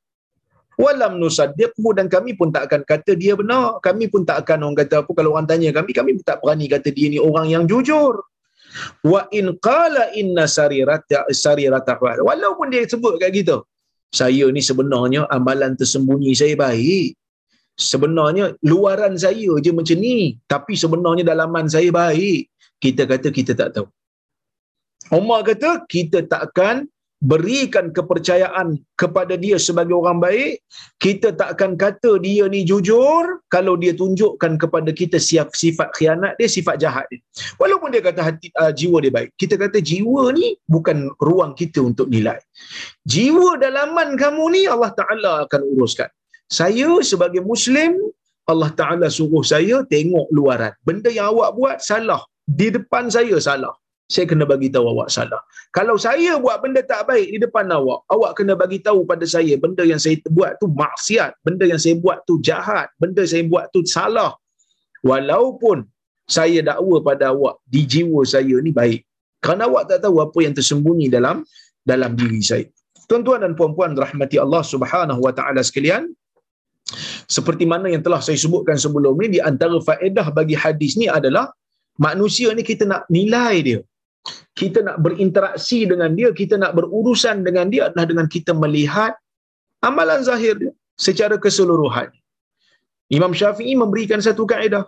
walam nusaddiqhu dan kami pun tak akan kata dia benar. Kami pun tak akan orang kata apa. Kalau orang tanya kami kami tak berani kata dia ni orang yang jujur. Wa in qala inna sarirata sarirata walaupun dia sebut kat kita saya ni sebenarnya amalan tersembunyi saya baik. Sebenarnya luaran saya je macam ni. Tapi sebenarnya dalaman saya baik. Kita kata kita tak tahu. Umar kata kita tak akan berikan kepercayaan kepada dia sebagai orang baik kita tak akan kata dia ni jujur kalau dia tunjukkan kepada kita sifat khianat dia sifat jahat dia. Walaupun dia kata hati uh, jiwa dia baik kita kata jiwa ni bukan ruang kita untuk nilai. Jiwa dalaman kamu ni Allah Taala akan uruskan. Saya sebagai muslim Allah Taala suruh saya tengok luaran. Benda yang awak buat salah di depan saya salah saya kena bagi tahu awak salah. Kalau saya buat benda tak baik di depan awak, awak kena bagi tahu pada saya benda yang saya buat tu maksiat, benda yang saya buat tu jahat, benda saya buat tu salah. Walaupun saya dakwa pada awak di jiwa saya ni baik. Kerana awak tak tahu apa yang tersembunyi dalam dalam diri saya. Tuan-tuan dan puan-puan rahmati Allah Subhanahu wa taala sekalian, seperti mana yang telah saya sebutkan sebelum ni di antara faedah bagi hadis ni adalah manusia ni kita nak nilai dia kita nak berinteraksi dengan dia, kita nak berurusan dengan dia adalah dengan kita melihat amalan zahir dia secara keseluruhan. Imam Syafi'i memberikan satu kaedah.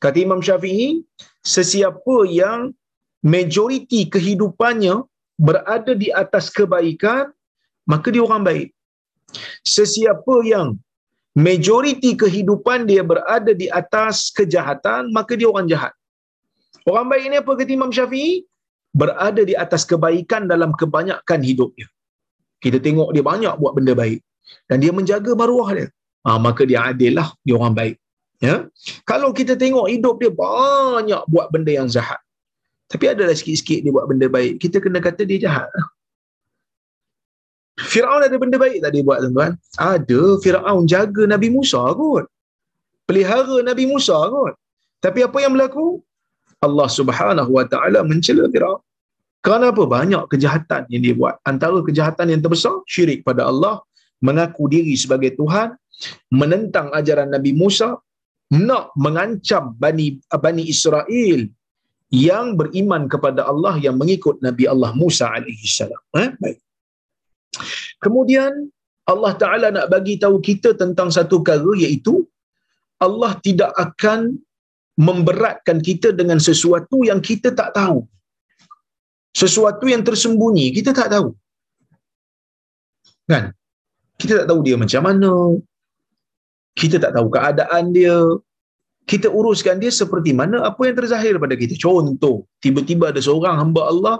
Kata Imam Syafi'i, sesiapa yang majoriti kehidupannya berada di atas kebaikan, maka dia orang baik. Sesiapa yang majoriti kehidupan dia berada di atas kejahatan, maka dia orang jahat. Orang baik ni apa kata Imam Syafi'i? Berada di atas kebaikan dalam kebanyakan hidupnya. Kita tengok dia banyak buat benda baik dan dia menjaga maruah dia. Ha, maka dia adil lah, dia orang baik. Ya? Kalau kita tengok hidup dia banyak buat benda yang jahat. Tapi adalah sikit-sikit dia buat benda baik. Kita kena kata dia jahat. Fir'aun ada benda baik tak dia buat tuan-tuan? Ada. Fir'aun jaga Nabi Musa kot. Pelihara Nabi Musa kot. Tapi apa yang berlaku? Allah Subhanahu Wa Taala mencela Firaun. Kerana apa? Banyak kejahatan yang dia buat. Antara kejahatan yang terbesar, syirik pada Allah, mengaku diri sebagai Tuhan, menentang ajaran Nabi Musa, nak mengancam Bani, Bani Israel yang beriman kepada Allah yang mengikut Nabi Allah Musa alaihi salam. Eh? Baik. Kemudian Allah Taala nak bagi tahu kita tentang satu perkara iaitu Allah tidak akan memberatkan kita dengan sesuatu yang kita tak tahu. Sesuatu yang tersembunyi kita tak tahu. Kan? Kita tak tahu dia macam mana. Kita tak tahu keadaan dia. Kita uruskan dia seperti mana apa yang terzahir pada kita. Contoh, tiba-tiba ada seorang hamba Allah,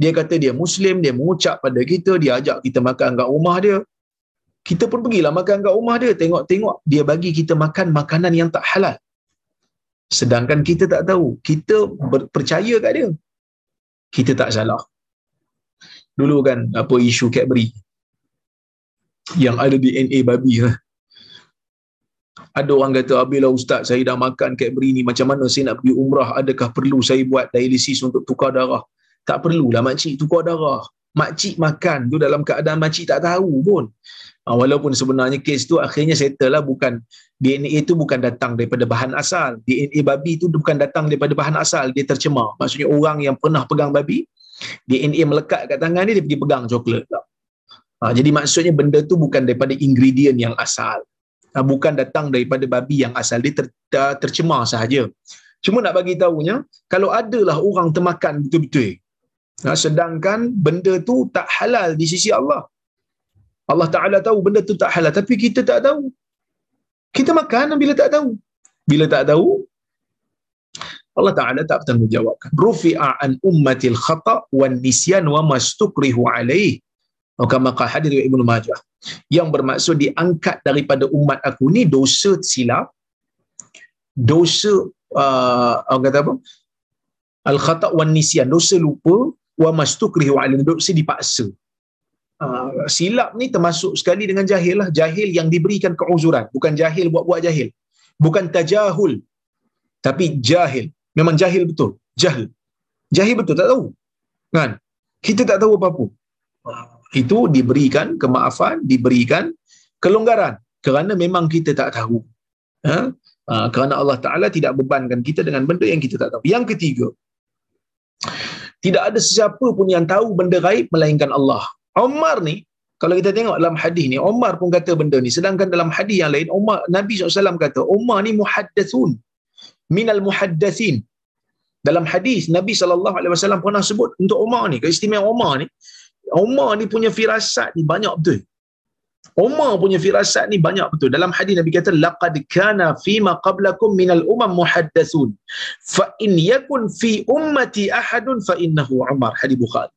dia kata dia Muslim, dia mengucap pada kita, dia ajak kita makan kat rumah dia. Kita pun pergilah makan kat rumah dia, tengok-tengok dia bagi kita makan makanan yang tak halal. Sedangkan kita tak tahu, kita percaya kat dia. Kita tak salah. Dulu kan apa isu Cadbury yang ada DNA babi lah. Ada orang kata, Abilah Ustaz, saya dah makan Cadbury ni, macam mana saya nak pergi umrah? Adakah perlu saya buat dialisis untuk tukar darah? Tak perlulah makcik tukar darah. Makcik makan tu dalam keadaan makcik tak tahu pun. Ha, walaupun sebenarnya kes tu akhirnya settle lah bukan DNA tu bukan datang daripada bahan asal. DNA babi tu bukan datang daripada bahan asal. Dia tercemar. Maksudnya orang yang pernah pegang babi, DNA melekat kat tangan dia, dia pergi pegang coklat. Ha, jadi maksudnya benda tu bukan daripada ingredient yang asal. Ha, bukan datang daripada babi yang asal. Dia ter, ter, tercemar sahaja. Cuma nak bagi tahunya, kalau adalah orang termakan betul-betul, ha, sedangkan benda tu tak halal di sisi Allah. Allah Ta'ala tahu benda tu tak halal. Tapi kita tak tahu. Kita makan bila tak tahu. Bila tak tahu, Allah Ta'ala tak bertanggungjawabkan. Rufi'a an ummatil khata' wan nisyan wa mastukrihu alaih. Maka maka hadir Ibn Majah. Yang bermaksud diangkat daripada umat aku ni dosa silap, dosa, uh, orang kata apa? Al-khata' wan nisyan, dosa lupa, wa mastukrihu alaih, dosa dipaksa. Uh, silap ni termasuk sekali dengan jahil lah. Jahil yang diberikan keuzuran. Bukan jahil buat-buat jahil. Bukan tajahul. Tapi jahil. Memang jahil betul. Jahil. Jahil betul. Tak tahu. Kan? Kita tak tahu apa-apa. Itu diberikan kemaafan, diberikan kelonggaran. Kerana memang kita tak tahu. Ha? Uh, kerana Allah Ta'ala tidak bebankan kita dengan benda yang kita tak tahu. Yang ketiga. Tidak ada sesiapa pun yang tahu benda gaib melainkan Allah. Umar ni kalau kita tengok dalam hadis ni Umar pun kata benda ni. Sedangkan dalam hadis yang lain Umar Nabi SAW kata Umar ni muhaddathun minal muhaddathin dalam hadis Nabi SAW pernah sebut untuk Umar ni keistimewaan Umar ni Umar ni punya firasat ni banyak betul. Umar punya firasat ni banyak betul. Dalam hadis Nabi kata laqad kana fi ma qablakum minal umam muhaddatsun fa in yakun fi ummati ahadun fa innahu Umar. Hadis Bukhari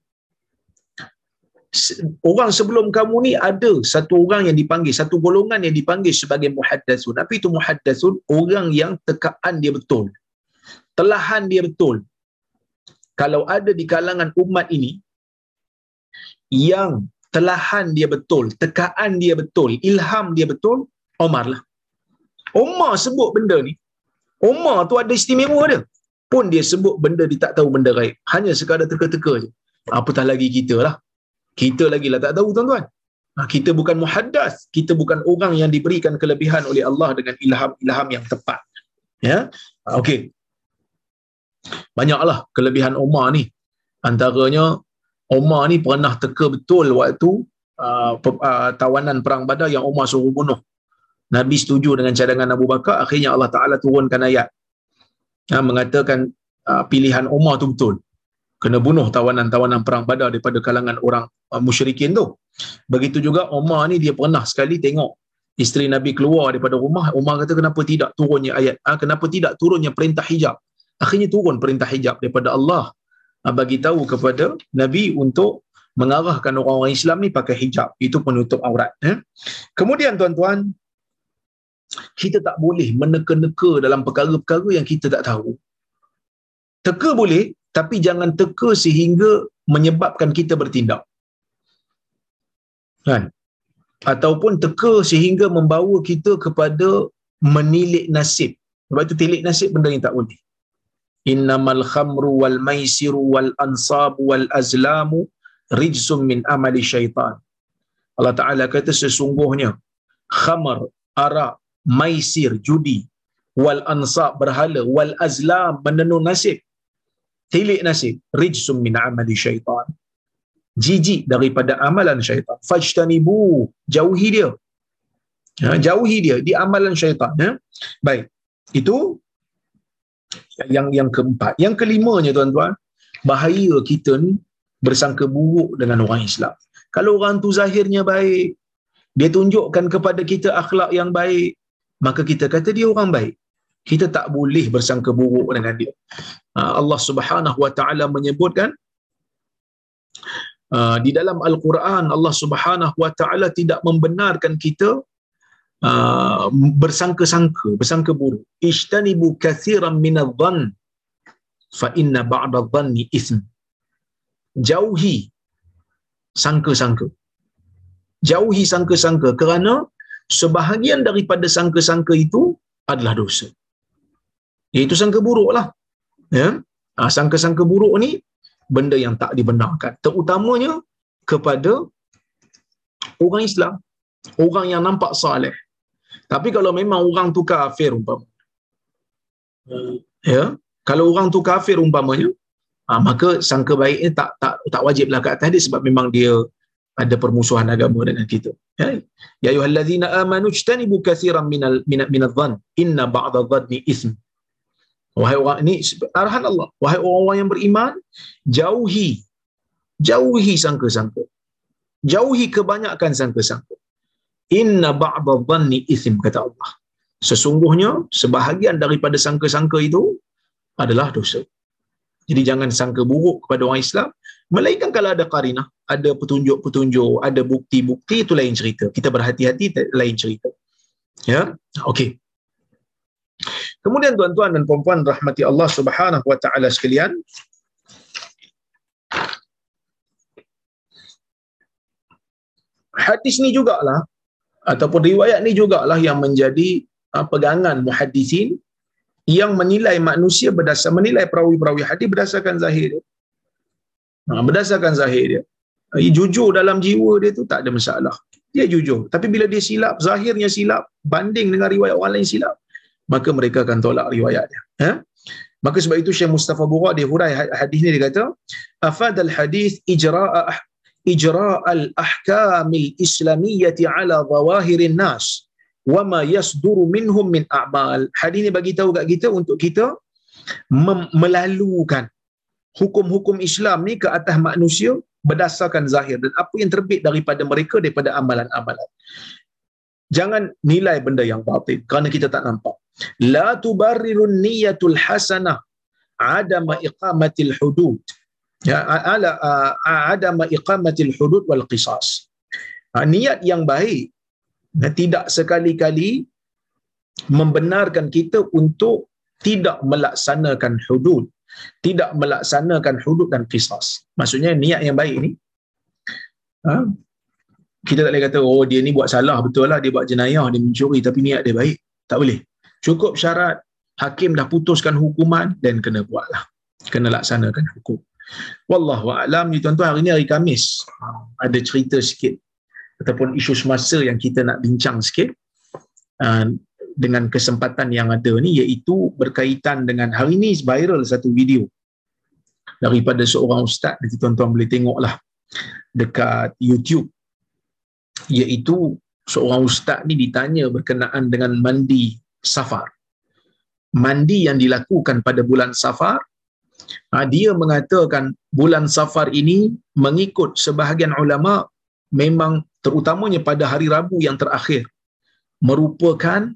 orang sebelum kamu ni ada satu orang yang dipanggil, satu golongan yang dipanggil sebagai muhaddasun. Apa itu muhaddasun? Orang yang tekaan dia betul. Telahan dia betul. Kalau ada di kalangan umat ini, yang telahan dia betul, tekaan dia betul, ilham dia betul, Omar lah. Omar sebut benda ni, Omar tu ada istimewa dia. Pun dia sebut benda dia tak tahu benda gaib. Hanya sekadar teka-teka je. Apatah lagi kita lah kita lagi lah tak tahu tuan-tuan. Ha, kita bukan muhaddas, kita bukan orang yang diberikan kelebihan oleh Allah dengan ilham-ilham yang tepat. Ya, ha, okey. Banyaklah kelebihan Umar ni. Antaranya Umar ni pernah teka betul waktu uh, uh, tawanan perang Badar yang Umar suruh bunuh. Nabi setuju dengan cadangan Abu Bakar, akhirnya Allah Taala turunkan ayat. Ha, mengatakan uh, pilihan Umar tu betul kena bunuh tawanan-tawanan perang badar daripada kalangan orang uh, musyrikin tu. Begitu juga Umar ni dia pernah sekali tengok isteri Nabi keluar daripada rumah, Umar kata kenapa tidak turunnya ayat, ha, kenapa tidak turunnya perintah hijab. Akhirnya turun perintah hijab daripada Allah ha, bagi tahu kepada Nabi untuk mengarahkan orang-orang Islam ni pakai hijab. Itu penutup aurat. Eh. Kemudian tuan-tuan, kita tak boleh meneka-neka dalam perkara-perkara yang kita tak tahu. Teka boleh, tapi jangan teka sehingga menyebabkan kita bertindak. Kan? Ataupun teka sehingga membawa kita kepada menilik nasib. Sebab itu tilik nasib benda yang tak boleh. Innamal khamru wal maisiru wal ansabu wal azlamu rijsum min amali syaitan. Allah Ta'ala kata sesungguhnya khamar, arak, maisir, judi, wal ansab, berhala, wal azlam, menenun nasib tilik nasib rijsum min amali syaitan. Jijik daripada amalan syaitan. Fajtanibu. Jauhi dia. Ha, jauhi dia di amalan syaitan ya. Baik. Itu yang yang keempat. Yang kelimanya tuan-tuan bahaya kita ni bersangka buruk dengan orang Islam. Kalau orang tu zahirnya baik dia tunjukkan kepada kita akhlak yang baik maka kita kata dia orang baik kita tak boleh bersangka buruk dengan dia. Ha, Allah Subhanahu wa taala menyebutkan uh, di dalam al-Quran Allah Subhanahu wa taala tidak membenarkan kita uh, bersangka-sangka bersangka buruk. Ishtanibu katsiran minadh-dhann fa inna ba'dadh-dhanni ism jauhi sangka-sangka. Jauhi sangka-sangka kerana sebahagian daripada sangka-sangka itu adalah dosa iaitu sangka buruk lah. Ya? Ha, sangka-sangka buruk ni benda yang tak dibenarkan. Terutamanya kepada orang Islam. Orang yang nampak saleh. Tapi kalau memang orang tu kafir umpama. Ya? Kalau orang tu kafir umpamanya ha, maka sangka baiknya tak tak tak wajiblah kat atas dia sebab memang dia ada permusuhan agama dengan kita. Ya, ya ayyuhallazina amanu ijtanibu katsiran minal minadh dhann inna ba'dadh dhanni ism. Wahai orang ini arahan Allah, wahai orang-orang yang beriman, jauhi jauhi sangka-sangka. Jauhi kebanyakan sangka-sangka. Inna ba'dadh dhanni ism kata Allah. Sesungguhnya sebahagian daripada sangka-sangka itu adalah dosa. Jadi jangan sangka buruk kepada orang Islam. Melainkan kalau ada karinah, ada petunjuk-petunjuk, ada bukti-bukti, itu lain cerita. Kita berhati-hati, lain cerita. Ya, okey. Kemudian tuan-tuan dan puan-puan rahmati Allah Subhanahu wa taala sekalian, hadis ni jugalah ataupun riwayat ni jugalah yang menjadi uh, pegangan muhaddisin yang menilai manusia berdasar menilai perawi-perawi hadis berdasarkan zahir dia. Ha, berdasarkan zahir dia. Dia jujur dalam jiwa dia tu tak ada masalah. Dia jujur. Tapi bila dia silap, zahirnya silap, banding dengan riwayat orang lain silap, maka mereka akan tolak riwayat dia. Ha? Maka sebab itu Syekh Mustafa Burak dia hurai hadis ni dia kata, afadal hadis ijra'a ijra'al ahkamil islamiyyati ala zawahirin nas wa ma yasduru minhum min a'mal. Hadis ni bagi tahu kat kita untuk kita melalukan hukum-hukum Islam ni ke atas manusia berdasarkan zahir dan apa yang terbit daripada mereka daripada amalan-amalan. Jangan nilai benda yang batin kerana kita tak nampak. La tubarrirun niyatul hasanah adama iqamatil hudud. Ya, ala adama iqamatil hudud wal qisas. Ha, niat yang baik tidak sekali-kali membenarkan kita untuk tidak melaksanakan hudud tidak melaksanakan hudud dan qisas maksudnya niat yang baik ni ha? Kita tak boleh kata oh dia ni buat salah. Betul lah dia buat jenayah dia mencuri tapi niat dia baik. Tak boleh. Cukup syarat hakim dah putuskan hukuman dan kena buatlah. Kena laksanakan hukum. Wallahu a'lam. Ni tuan-tuan hari ni hari Kamis. Ada cerita sikit ataupun isu semasa yang kita nak bincang sikit uh, dengan kesempatan yang ada ni iaitu berkaitan dengan hari ni viral satu video daripada seorang ustaz nanti tuan-tuan boleh tengoklah dekat YouTube iaitu seorang ustaz ni ditanya berkenaan dengan mandi safar. Mandi yang dilakukan pada bulan safar ha, dia mengatakan bulan safar ini mengikut sebahagian ulama memang terutamanya pada hari Rabu yang terakhir. Merupakan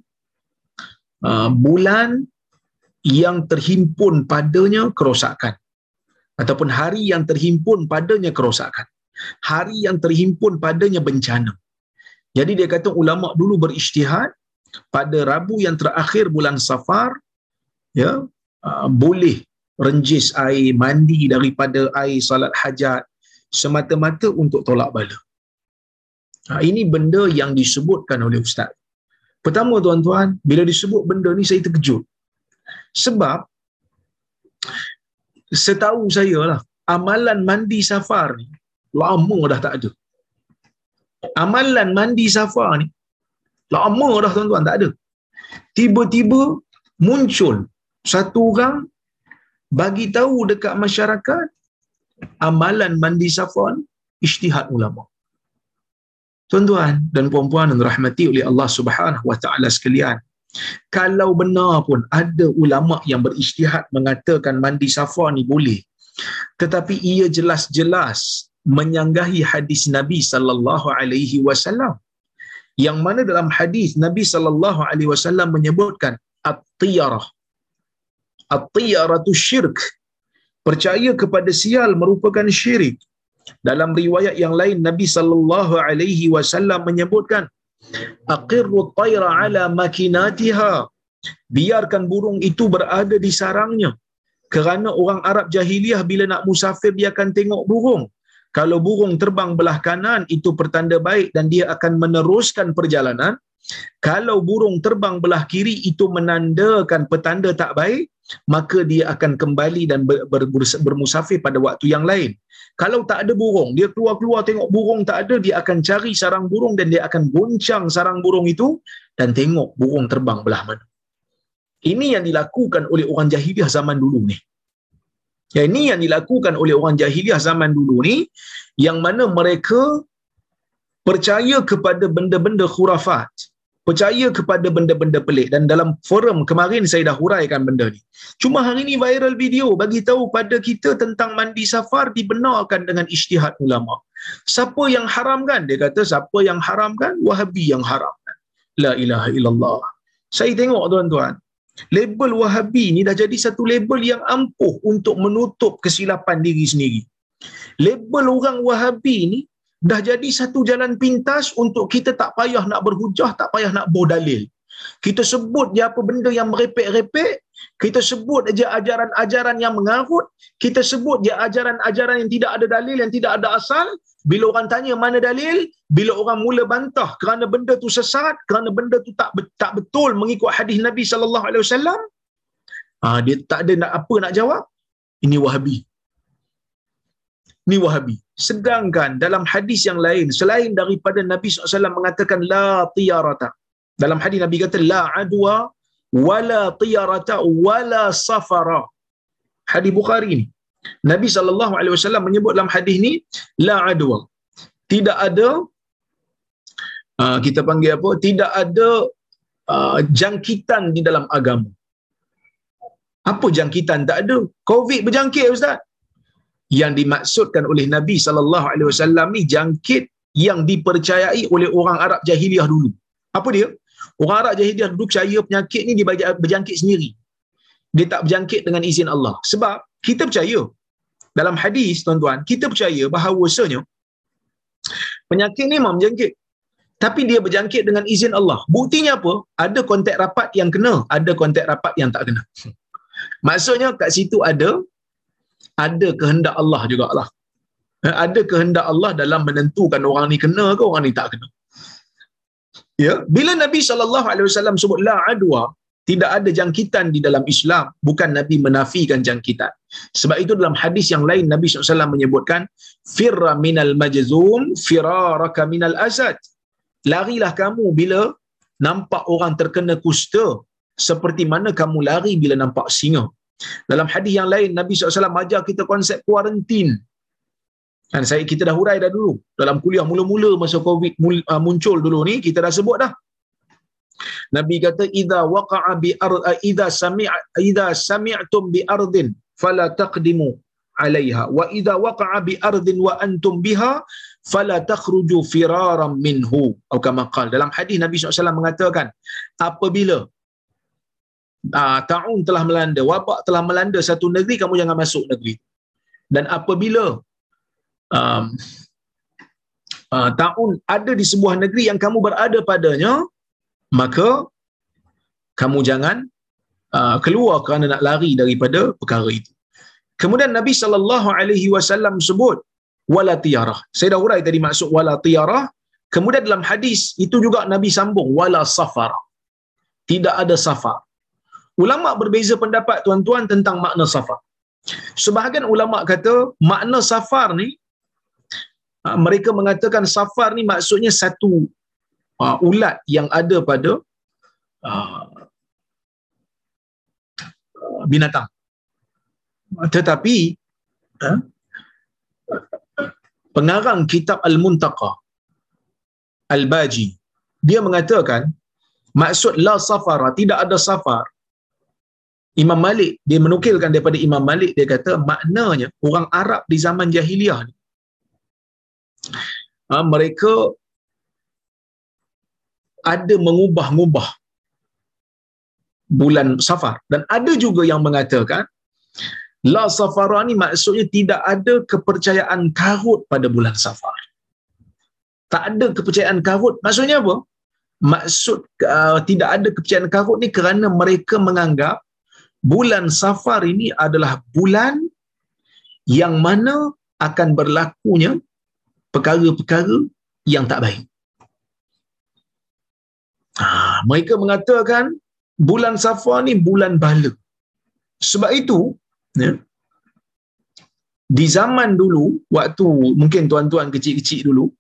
uh, bulan yang terhimpun padanya kerosakan. Ataupun hari yang terhimpun padanya kerosakan hari yang terhimpun padanya bencana jadi dia kata ulama dulu beristihad pada Rabu yang terakhir bulan Safar ya uh, boleh renjis air mandi daripada air salat hajat semata-mata untuk tolak bala Ha, ini benda yang disebutkan oleh Ustaz. Pertama tuan-tuan, bila disebut benda ni saya terkejut. Sebab, setahu saya lah, amalan mandi safar ni, lama dah tak ada. Amalan mandi safar ni, lama dah tuan-tuan tak ada. Tiba-tiba muncul satu orang bagi tahu dekat masyarakat amalan mandi safar ni ijtihad ulama. Tuan-tuan dan puan-puan yang dirahmati oleh Allah Subhanahu wa taala sekalian, kalau benar pun ada ulama yang berijtihad mengatakan mandi safar ni boleh tetapi ia jelas-jelas menyanggahi hadis Nabi sallallahu alaihi wasallam. Yang mana dalam hadis Nabi sallallahu alaihi wasallam menyebutkan at-tiyarah. At-tiyaratu syirk. Percaya kepada sial merupakan syirik. Dalam riwayat yang lain Nabi sallallahu alaihi wasallam menyebutkan aqirru tayra ala makinatiha. Biarkan burung itu berada di sarangnya. Kerana orang Arab jahiliah bila nak musafir dia akan tengok burung kalau burung terbang belah kanan itu pertanda baik dan dia akan meneruskan perjalanan. Kalau burung terbang belah kiri itu menandakan petanda tak baik maka dia akan kembali dan ber, ber, ber, bermusafir pada waktu yang lain. Kalau tak ada burung dia keluar-keluar tengok burung tak ada dia akan cari sarang burung dan dia akan goncang sarang burung itu dan tengok burung terbang belah mana. Ini yang dilakukan oleh orang jahiliah zaman dulu ni Ya, ini yang dilakukan oleh orang jahiliah zaman dulu ni yang mana mereka percaya kepada benda-benda khurafat percaya kepada benda-benda pelik. Dan dalam forum kemarin saya dah huraikan benda ni. Cuma hari ni viral video bagi tahu pada kita tentang mandi safar dibenarkan dengan ijtihad ulama. Siapa yang haramkan? Dia kata siapa yang haramkan? Wahabi yang haramkan. La ilaha illallah. Saya tengok tuan-tuan label wahabi ni dah jadi satu label yang ampuh untuk menutup kesilapan diri sendiri label orang wahabi ni dah jadi satu jalan pintas untuk kita tak payah nak berhujah, tak payah nak bawa dalil. Kita sebut je apa benda yang merepek-repek, kita sebut je ajaran-ajaran yang mengarut, kita sebut je ajaran-ajaran yang tidak ada dalil, yang tidak ada asal. Bila orang tanya mana dalil, bila orang mula bantah kerana benda tu sesat, kerana benda tu tak tak betul mengikut hadis Nabi sallallahu alaihi wasallam, ah dia tak ada nak apa nak jawab. Ini Wahabi. Ni wahabi. Sedangkan dalam hadis yang lain selain daripada Nabi SAW mengatakan la tiyarata dalam hadis Nabi kata la adwa wala tiyarata wala safara. Hadis Bukhari ni. Nabi SAW menyebut dalam hadis ni la adwa. Tidak ada uh, kita panggil apa tidak ada uh, jangkitan di dalam agama. Apa jangkitan? Tak ada. Covid berjangkit ustaz. Yang dimaksudkan oleh Nabi sallallahu alaihi wasallam ni jangkit yang dipercayai oleh orang Arab jahiliah dulu. Apa dia? Orang Arab jahiliah dulu percaya penyakit ni dia berjangkit sendiri. Dia tak berjangkit dengan izin Allah. Sebab kita percaya dalam hadis tuan-tuan, kita percaya bahawasanya penyakit ni memang berjangkit. Tapi dia berjangkit dengan izin Allah. Buktinya apa? Ada kontak rapat yang kena, ada kontak rapat yang tak kena. Maksudnya kat situ ada ada kehendak Allah jugalah. Eh, ada kehendak Allah dalam menentukan orang ni kena ke orang ni tak kena. Ya, bila Nabi sallallahu alaihi wasallam sebut la adwa, tidak ada jangkitan di dalam Islam, bukan Nabi menafikan jangkitan. Sebab itu dalam hadis yang lain Nabi SAW menyebutkan firra minal majzum firaraka minal asad. Larilah kamu bila nampak orang terkena kusta seperti mana kamu lari bila nampak singa. Dalam hadis yang lain Nabi SAW ajar kita konsep kuarantin. Dan saya kita dah hurai dah dulu dalam kuliah mula-mula masa Covid uh, muncul dulu ni kita dah sebut dah. Nabi kata idza waqa'a bi ard uh, idza sami'a idza sami'tum bi ardin fala taqdimu 'alayha wa idza waqa'a bi ardin wa antum biha fala takhruju firaran minhu atau kama qala dalam hadis Nabi SAW mengatakan apabila uh, taun telah melanda, wabak telah melanda satu negeri, kamu jangan masuk negeri. Dan apabila um, uh, taun ada di sebuah negeri yang kamu berada padanya, maka kamu jangan uh, keluar kerana nak lari daripada perkara itu. Kemudian Nabi sallallahu alaihi wasallam sebut wala tiarah. Saya dah urai tadi maksud wala tiarah. Kemudian dalam hadis itu juga Nabi sambung wala safar. Tidak ada safar. Ulama berbeza pendapat tuan-tuan tentang makna safar. Sebahagian ulama kata makna safar ni ah, mereka mengatakan safar ni maksudnya satu uh, ulat yang ada pada uh, binatang. Tetapi uh, pengarang kitab Al-Muntaqa Al-Baji dia mengatakan maksud la safara tidak ada safar Imam Malik dia menukilkan daripada Imam Malik dia kata maknanya orang Arab di zaman jahiliah ni ha, mereka ada mengubah-ubah bulan safar. Dan ada juga yang mengatakan la safara ni maksudnya tidak ada kepercayaan karut pada bulan safar. Tak ada kepercayaan karut maksudnya apa? Maksud uh, tidak ada kepercayaan karut ni kerana mereka menganggap bulan safar ini adalah bulan yang mana akan berlakunya perkara-perkara yang tak baik. Ha, mereka mengatakan bulan safar ni bulan bala. Sebab itu, ya, di zaman dulu, waktu mungkin tuan-tuan kecil-kecil dulu,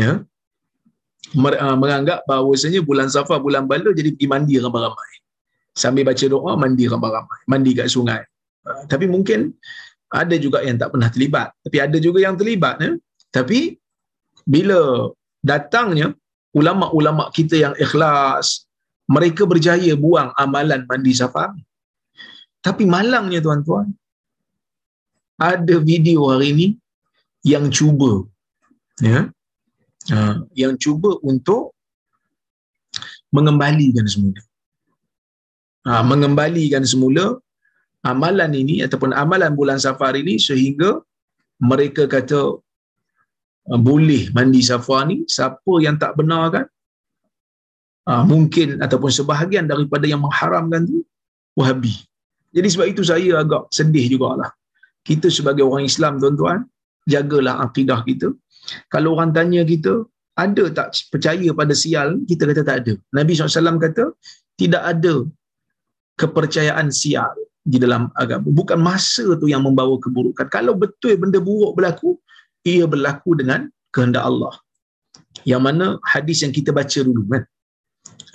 ya, ah, menganggap bahawasanya bulan safar, bulan bala jadi pergi mandi ramai-ramai. Sambil baca doa, mandi ramai-ramai. Mandi kat sungai. Ha, tapi mungkin ada juga yang tak pernah terlibat. Tapi ada juga yang terlibat. Ya. Tapi bila datangnya ulama-ulama kita yang ikhlas, mereka berjaya buang amalan mandi safar. Tapi malangnya tuan-tuan, ada video hari ini yang cuba, ya, uh, yang cuba untuk mengembalikan semula. Uh, mengembalikan semula amalan ini ataupun amalan bulan safar ini sehingga mereka kata uh, boleh mandi safar ni siapa yang tak benar kan uh, mungkin ataupun sebahagian daripada yang mengharamkan tu wahabi. Jadi sebab itu saya agak sedih jugalah. Kita sebagai orang Islam tuan-tuan jagalah akidah kita. Kalau orang tanya kita ada tak percaya pada sial? Kita kata tak ada. Nabi SAW kata tidak ada kepercayaan sial di dalam agama. Bukan masa tu yang membawa keburukan. Kalau betul benda buruk berlaku, ia berlaku dengan kehendak Allah. Yang mana hadis yang kita baca dulu kan.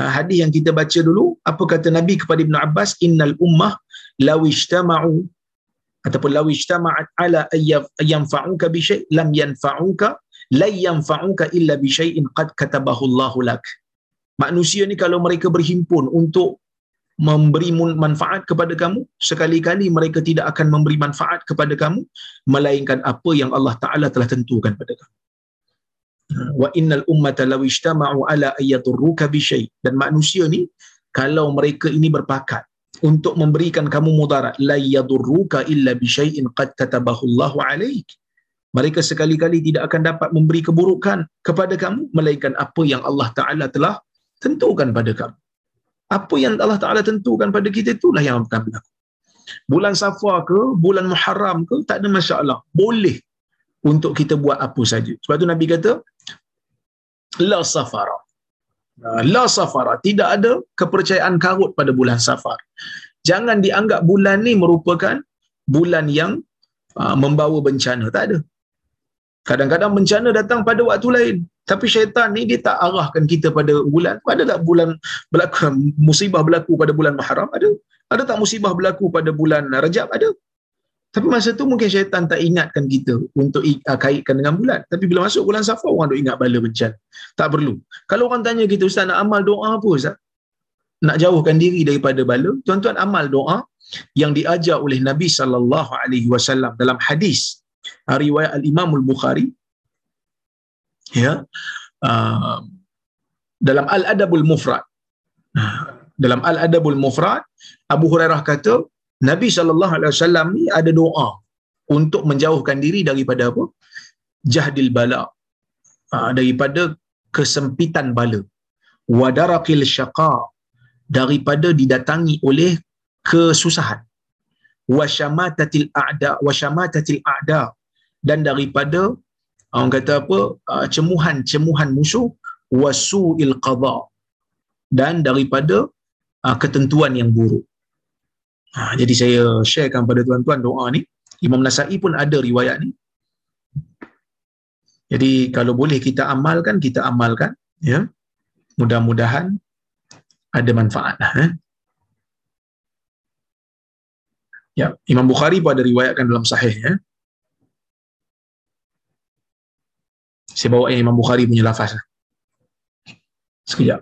Ha, hadis yang kita baca dulu, apa kata Nabi kepada Ibn Abbas, innal ummah law ijtama'u ataupun law ijtama'at ala yanfa'uka bi syai' lam yanfa'uka la yanfa'uka illa bi syai'in qad katabahu Allah lak. Manusia ni kalau mereka berhimpun untuk memberi manfaat kepada kamu sekali-kali mereka tidak akan memberi manfaat kepada kamu melainkan apa yang Allah Taala telah tentukan pada kamu. Wa innal ummata law ijtama'u ala ayaturruka bi syai. Dan manusia ni kalau mereka ini berpakat untuk memberikan kamu mudarat la yadurruka illa bi syai'in qad katabahu Allah alaik. Mereka sekali-kali tidak akan dapat memberi keburukan kepada kamu melainkan apa yang Allah Taala telah tentukan pada kamu apa yang Allah Ta'ala tentukan pada kita itulah yang akan berlaku. Bulan Safar ke, bulan Muharram ke, tak ada masalah. Boleh untuk kita buat apa saja. Sebab tu Nabi kata, La Safara. La Safara. Tidak ada kepercayaan karut pada bulan Safar. Jangan dianggap bulan ni merupakan bulan yang uh, membawa bencana. Tak ada. Kadang-kadang bencana datang pada waktu lain. Tapi syaitan ni dia tak arahkan kita pada bulan. Ada tak bulan berlaku, musibah berlaku pada bulan Muharram? Ada. Ada tak musibah berlaku pada bulan Rajab? Ada. Tapi masa tu mungkin syaitan tak ingatkan kita untuk uh, kaitkan dengan bulan. Tapi bila masuk bulan Safar, orang duk ingat bala bencana. Tak perlu. Kalau orang tanya kita, Ustaz nak amal doa apa Ustaz? Nak jauhkan diri daripada bala? Tuan-tuan amal doa yang diajar oleh Nabi sallallahu alaihi wasallam dalam hadis riwayat al-Imam al-Bukhari ya uh, dalam al-adabul mufrad dalam al-adabul mufrad Abu Hurairah kata Nabi sallallahu alaihi wasallam ni ada doa untuk menjauhkan diri daripada apa? Jahdil bala uh, daripada kesempitan bala. Wadarakil syaqa daripada didatangi oleh kesusahan. Wasyamatatil a'da wasyamatatil a'da dan daripada orang kata apa uh, cemuhan-cemuhan musuh wasu'il qada dan daripada uh, ketentuan yang buruk. Ha, jadi saya sharekan pada tuan-tuan doa ni. Imam Nasai pun ada riwayat ni. Jadi kalau boleh kita amalkan, kita amalkan. Ya. Mudah-mudahan ada manfaat. Lah, eh. Ya, Imam Bukhari pun ada riwayatkan dalam sahih Saya bawa Imam Bukhari punya lafaz. Sekejap.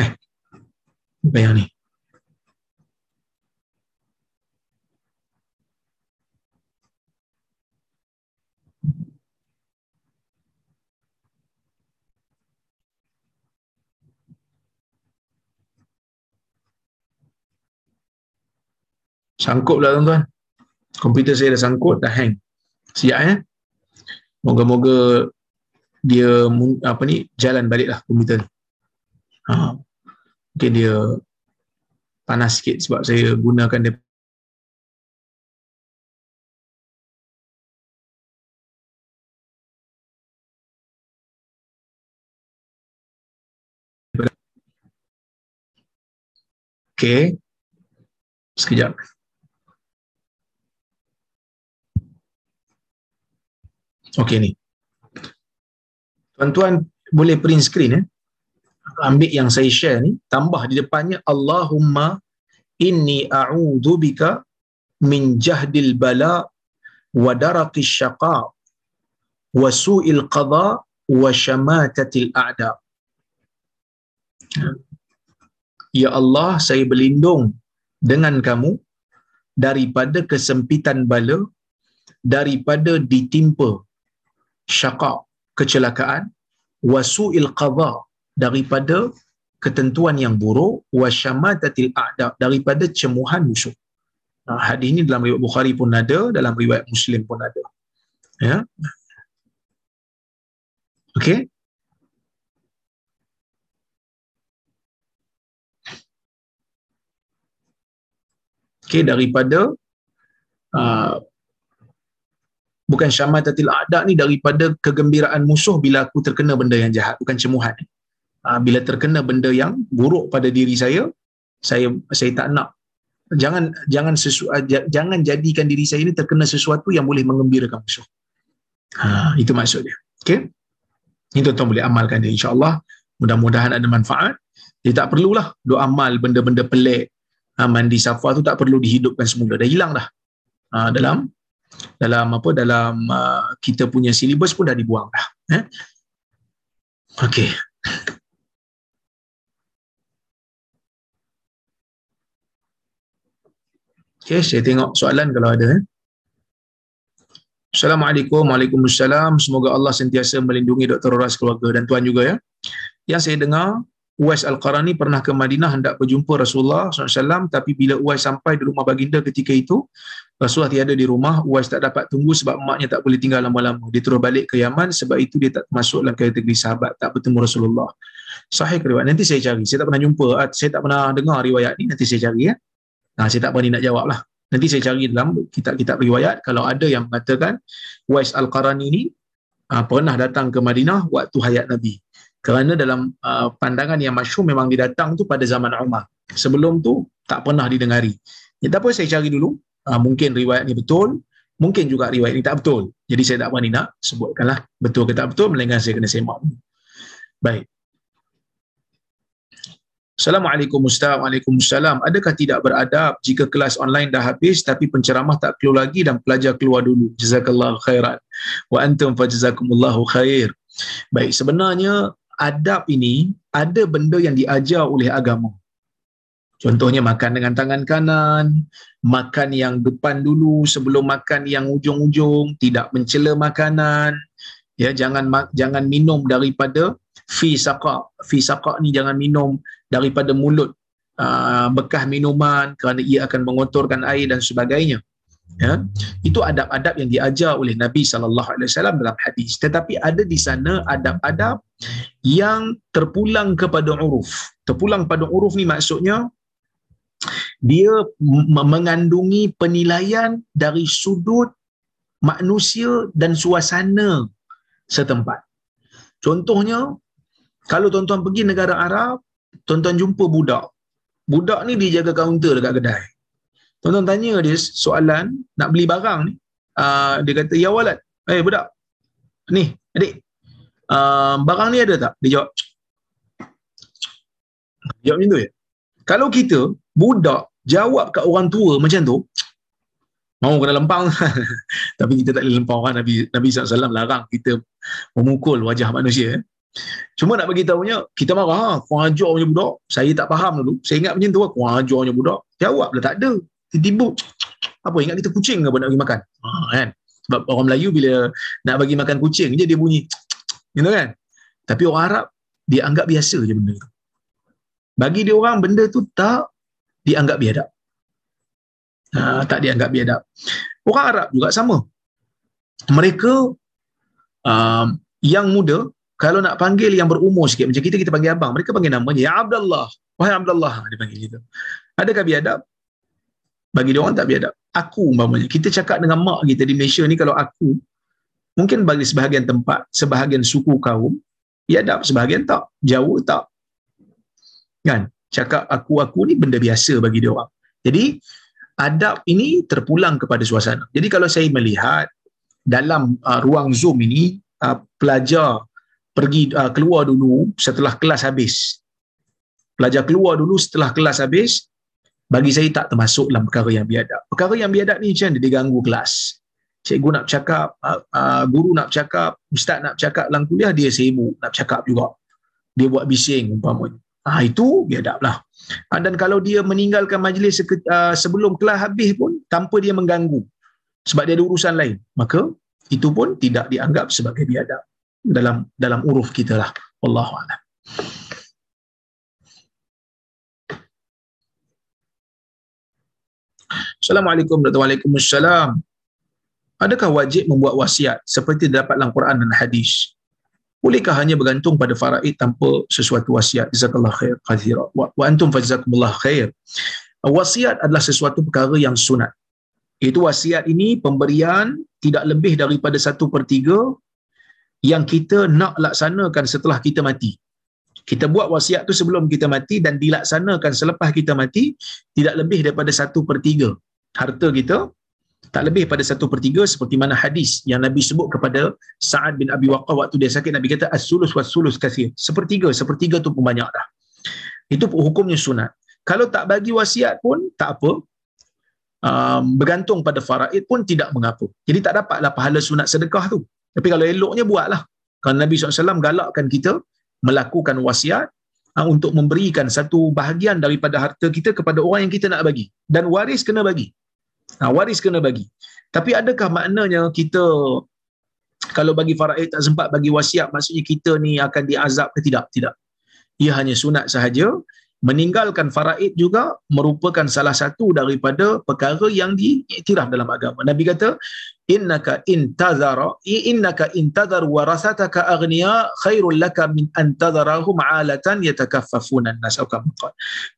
Eh, apa yang ni? Sangkut pula tuan-tuan. Komputer saya dah sangkut, dah hang. Siap ya. Moga-moga dia apa ni jalan baliklah komputer ni. Ha. Mungkin dia panas sikit sebab saya gunakan dia Okay. Sekejap. Okey ni. Tuan-tuan boleh print screen eh. Ambil yang saya share ni, tambah di depannya Allahumma inni a'udzu bika min jahdil bala wa daraqis syaqa wa su'il qada wa syamatatil a'da. Ya Allah, saya berlindung dengan kamu daripada kesempitan bala, daripada ditimpa syaqaq kecelakaan wasu'il qadha daripada ketentuan yang buruk wasyamatatil a'da daripada cemuhan musuh. Nah, hadis ini dalam riwayat Bukhari pun ada, dalam riwayat Muslim pun ada. Ya. Okey. Okey daripada uh, bukan syamatatil a'da ni daripada kegembiraan musuh bila aku terkena benda yang jahat bukan cemuhan. Ha, bila terkena benda yang buruk pada diri saya saya saya tak nak. Jangan jangan sesu, jangan jadikan diri saya ini terkena sesuatu yang boleh mengembirakan musuh. Ha, itu maksud dia. Okey? Ini tuan-tuan boleh amalkan dia insyaallah. Mudah-mudahan ada manfaat. Dia tak perlulah. Doa amal benda-benda pelik. Ha, mandi safa tu tak perlu dihidupkan semula. Dah hilang dah. Ha, dalam dalam apa dalam uh, kita punya silibus pun dah dibuang dah eh? Okey okey saya tengok soalan kalau ada eh? Assalamualaikum Waalaikumsalam. Semoga Allah sentiasa melindungi Dr. Ras keluarga dan tuan juga ya. Yang saya dengar Uwais Al-Qarani pernah ke Madinah hendak berjumpa Rasulullah SAW tapi bila Uwais sampai di rumah baginda ketika itu Rasulullah tiada di rumah Uwais tak dapat tunggu sebab emaknya tak boleh tinggal lama-lama. Dia terus balik ke Yaman sebab itu dia tak masuk dalam kategori sahabat tak bertemu Rasulullah. Sahih ke riwayat? Nanti saya cari. Saya tak pernah jumpa. Ah, saya tak pernah dengar riwayat ni. Nanti saya cari ya. Nah, saya tak berani nak jawab lah. Nanti saya cari dalam kitab-kitab riwayat. Kalau ada yang mengatakan Uwais Al-Qarani ni uh, pernah datang ke Madinah waktu hayat Nabi. Kerana dalam uh, pandangan yang masyhur memang dia datang tu pada zaman Umar. Sebelum tu tak pernah didengari. Ya, tak apa saya cari dulu uh, mungkin riwayat ni betul mungkin juga riwayat ni tak betul jadi saya tak berani nak sebutkanlah betul ke tak betul melainkan saya kena semak baik Assalamualaikum Ustaz. Waalaikumsalam. Adakah tidak beradab jika kelas online dah habis tapi penceramah tak keluar lagi dan pelajar keluar dulu? Jazakallahu khairan. Wa antum fajazakumullahu khair. Baik, sebenarnya adab ini ada benda yang diajar oleh agama. Contohnya makan dengan tangan kanan, makan yang depan dulu sebelum makan yang ujung-ujung, tidak mencela makanan. Ya, jangan jangan minum daripada fi saqa. Fi saqa ni jangan minum daripada mulut uh, bekas minuman kerana ia akan mengotorkan air dan sebagainya ya itu adab-adab yang diajar oleh Nabi sallallahu alaihi wasallam dalam hadis tetapi ada di sana adab-adab yang terpulang kepada uruf terpulang pada uruf ni maksudnya dia mengandungi penilaian dari sudut manusia dan suasana setempat contohnya kalau tuan-tuan pergi negara Arab tuan-tuan jumpa budak budak ni dia jaga kaunter dekat kedai Tuan-tuan tanya dia soalan nak beli barang ni. Uh, dia kata, ya walad. Eh hey, budak. Ni adik. Uh, barang ni ada tak? Dia jawab. Jawab macam tu ya. Kalau kita budak jawab kat orang tua macam tu mau kena lempang. Tapi kita tak boleh lempang kan Nabi Nabi SAW larang kita memukul wajah manusia eh. cuma nak bagi tahunya kita marah ha, kau ajar punya budak. Saya tak faham dulu. Saya ingat macam tu kau ajar punya budak. Jawablah tak ada. Tiba-tiba apa ingat kita kucing ke nak bagi makan? Ha, kan? Sebab orang Melayu bila nak bagi makan kucing je dia bunyi gitu kan? Tapi orang Arab dia anggap biasa je benda tu bagi dia orang benda tu tak dianggap biadab. Ha, tak dianggap biadab. Orang Arab juga sama. Mereka um, yang muda kalau nak panggil yang berumur sikit macam kita kita panggil abang mereka panggil nama dia ya Abdullah. Wahai Abdullah dia panggil gitu. Adakah biadab? Bagi dia orang tak biadab. Aku umpamanya. Kita cakap dengan mak kita di Malaysia ni kalau aku mungkin bagi sebahagian tempat sebahagian suku kaum biadab. Sebahagian tak. Jauh tak kan cakap aku-aku ni benda biasa bagi dia orang jadi adab ini terpulang kepada suasana jadi kalau saya melihat dalam uh, ruang zoom ini uh, pelajar pergi uh, keluar dulu setelah kelas habis pelajar keluar dulu setelah kelas habis bagi saya tak termasuk dalam perkara yang biadab. Perkara yang biadab ni macam dia ganggu kelas. Cikgu nak cakap, guru nak cakap, ustaz nak cakap dalam kuliah, dia sibuk nak cakap juga. Dia buat bising umpamanya. Ah itu biadab lah. Ha, dan kalau dia meninggalkan majlis sebelum kelas habis pun tanpa dia mengganggu sebab dia ada urusan lain, maka itu pun tidak dianggap sebagai biadab dalam dalam uruf kita lah. Wallahu a'lam. Assalamualaikum warahmatullahi wabarakatuh. Adakah wajib membuat wasiat seperti dapat dalam Quran dan hadis? Bolehkah hanya bergantung pada faraid tanpa sesuatu wasiat? Jazakallah khair kathira. Wa, wa antum fajazakumullah khair. Wasiat adalah sesuatu perkara yang sunat. Itu wasiat ini pemberian tidak lebih daripada satu per tiga yang kita nak laksanakan setelah kita mati kita buat wasiat tu sebelum kita mati dan dilaksanakan selepas kita mati tidak lebih daripada satu per tiga harta kita tak lebih pada satu per tiga seperti mana hadis yang Nabi sebut kepada Sa'ad bin Abi Waqqah waktu dia sakit Nabi kata as-sulus was-sulus kathir sepertiga sepertiga tu pun banyak dah. Itu hukumnya sunat. Kalau tak bagi wasiat pun tak apa. Um, bergantung pada faraid pun tidak mengapa. Jadi tak dapatlah pahala sunat sedekah tu. Tapi kalau eloknya buatlah. Kerana Nabi SAW galakkan kita melakukan wasiat uh, untuk memberikan satu bahagian daripada harta kita kepada orang yang kita nak bagi. Dan waris kena bagi ha, waris kena bagi. Tapi adakah maknanya kita kalau bagi faraid tak sempat bagi wasiat maksudnya kita ni akan diazab ke tidak? Tidak. Ia hanya sunat sahaja meninggalkan faraid juga merupakan salah satu daripada perkara yang diiktiraf dalam agama. Nabi kata, innaka intazara innaka intazar warasataka aghniya khairul laka min antazarahum alatan yatakaffafuna an-nas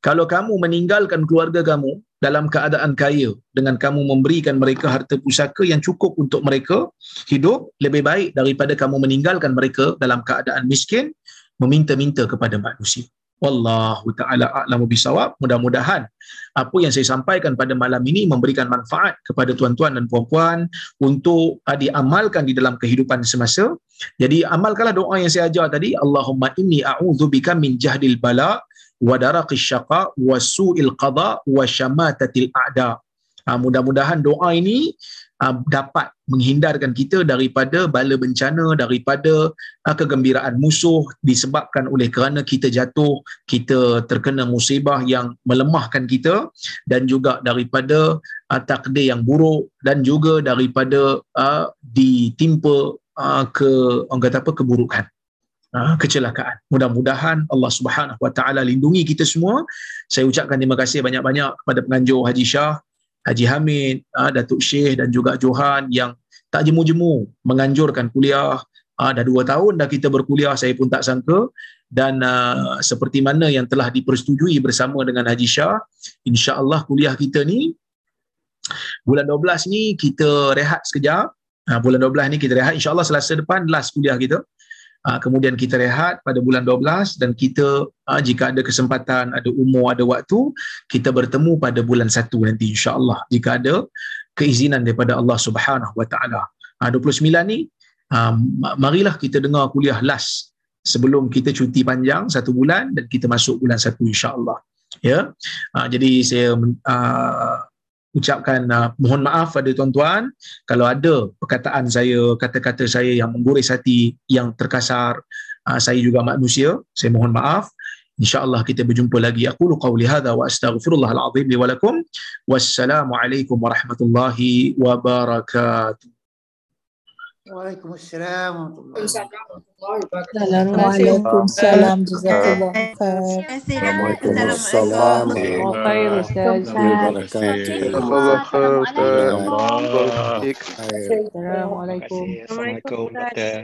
kalau kamu meninggalkan keluarga kamu dalam keadaan kaya dengan kamu memberikan mereka harta pusaka yang cukup untuk mereka hidup lebih baik daripada kamu meninggalkan mereka dalam keadaan miskin meminta-minta kepada manusia Wallahu ta'ala a'lamu bisawab. Mudah-mudahan apa yang saya sampaikan pada malam ini memberikan manfaat kepada tuan-tuan dan puan-puan untuk uh, diamalkan di dalam kehidupan semasa. Jadi amalkanlah doa yang saya ajar tadi. Allahumma inni a'udzubika min jahdil bala wa daraqis syaqa wa su'il qada wa syamatatil a'da. Uh, mudah-mudahan doa ini uh, dapat menghindarkan kita daripada bala bencana daripada uh, kegembiraan musuh disebabkan oleh kerana kita jatuh kita terkena musibah yang melemahkan kita dan juga daripada uh, takdir yang buruk dan juga daripada uh, ditimpa uh, ke orang kata apa keburukan kecelakaan. Mudah-mudahan Allah Subhanahu Wa Taala lindungi kita semua. Saya ucapkan terima kasih banyak-banyak kepada penganjur Haji Shah Haji Hamid, uh, Datuk Syekh dan juga Johan yang tak jemu-jemu menganjurkan kuliah. Uh, dah dua tahun dah kita berkuliah, saya pun tak sangka. Dan uh, seperti mana yang telah dipersetujui bersama dengan Haji Shah, insya-Allah kuliah kita ni bulan 12 ni kita rehat sekejap. Uh, bulan 12 ni kita rehat, insya-Allah selasa depan last kuliah kita. Uh, kemudian kita rehat pada bulan 12 dan kita uh, jika ada kesempatan, ada umur, ada waktu, kita bertemu pada bulan 1 nanti insya-Allah jika ada keizinan daripada Allah Subhanahu Wa Taala. Uh, 29 ni uh, marilah kita dengar kuliah last sebelum kita cuti panjang satu bulan dan kita masuk bulan 1 insya-Allah. ya uh, jadi saya uh, ucapkan uh, mohon maaf pada tuan-tuan. Kalau ada perkataan saya kata-kata saya yang mengguris hati yang terkasar uh, saya juga manusia saya mohon maaf. Insyaallah kita berjumpa lagi. Aku qauli hadza wa astaghfirullahal azim li wa lakum. Wassalamualaikum warahmatullahi wabarakatuh Waalaikumsalam Waalaikumsalam jazakallah khair. Waalaikumsalam Khair Ustaz. Jazakallah khair Ustaz. Assalamualaikum. Assalamualaikum doktor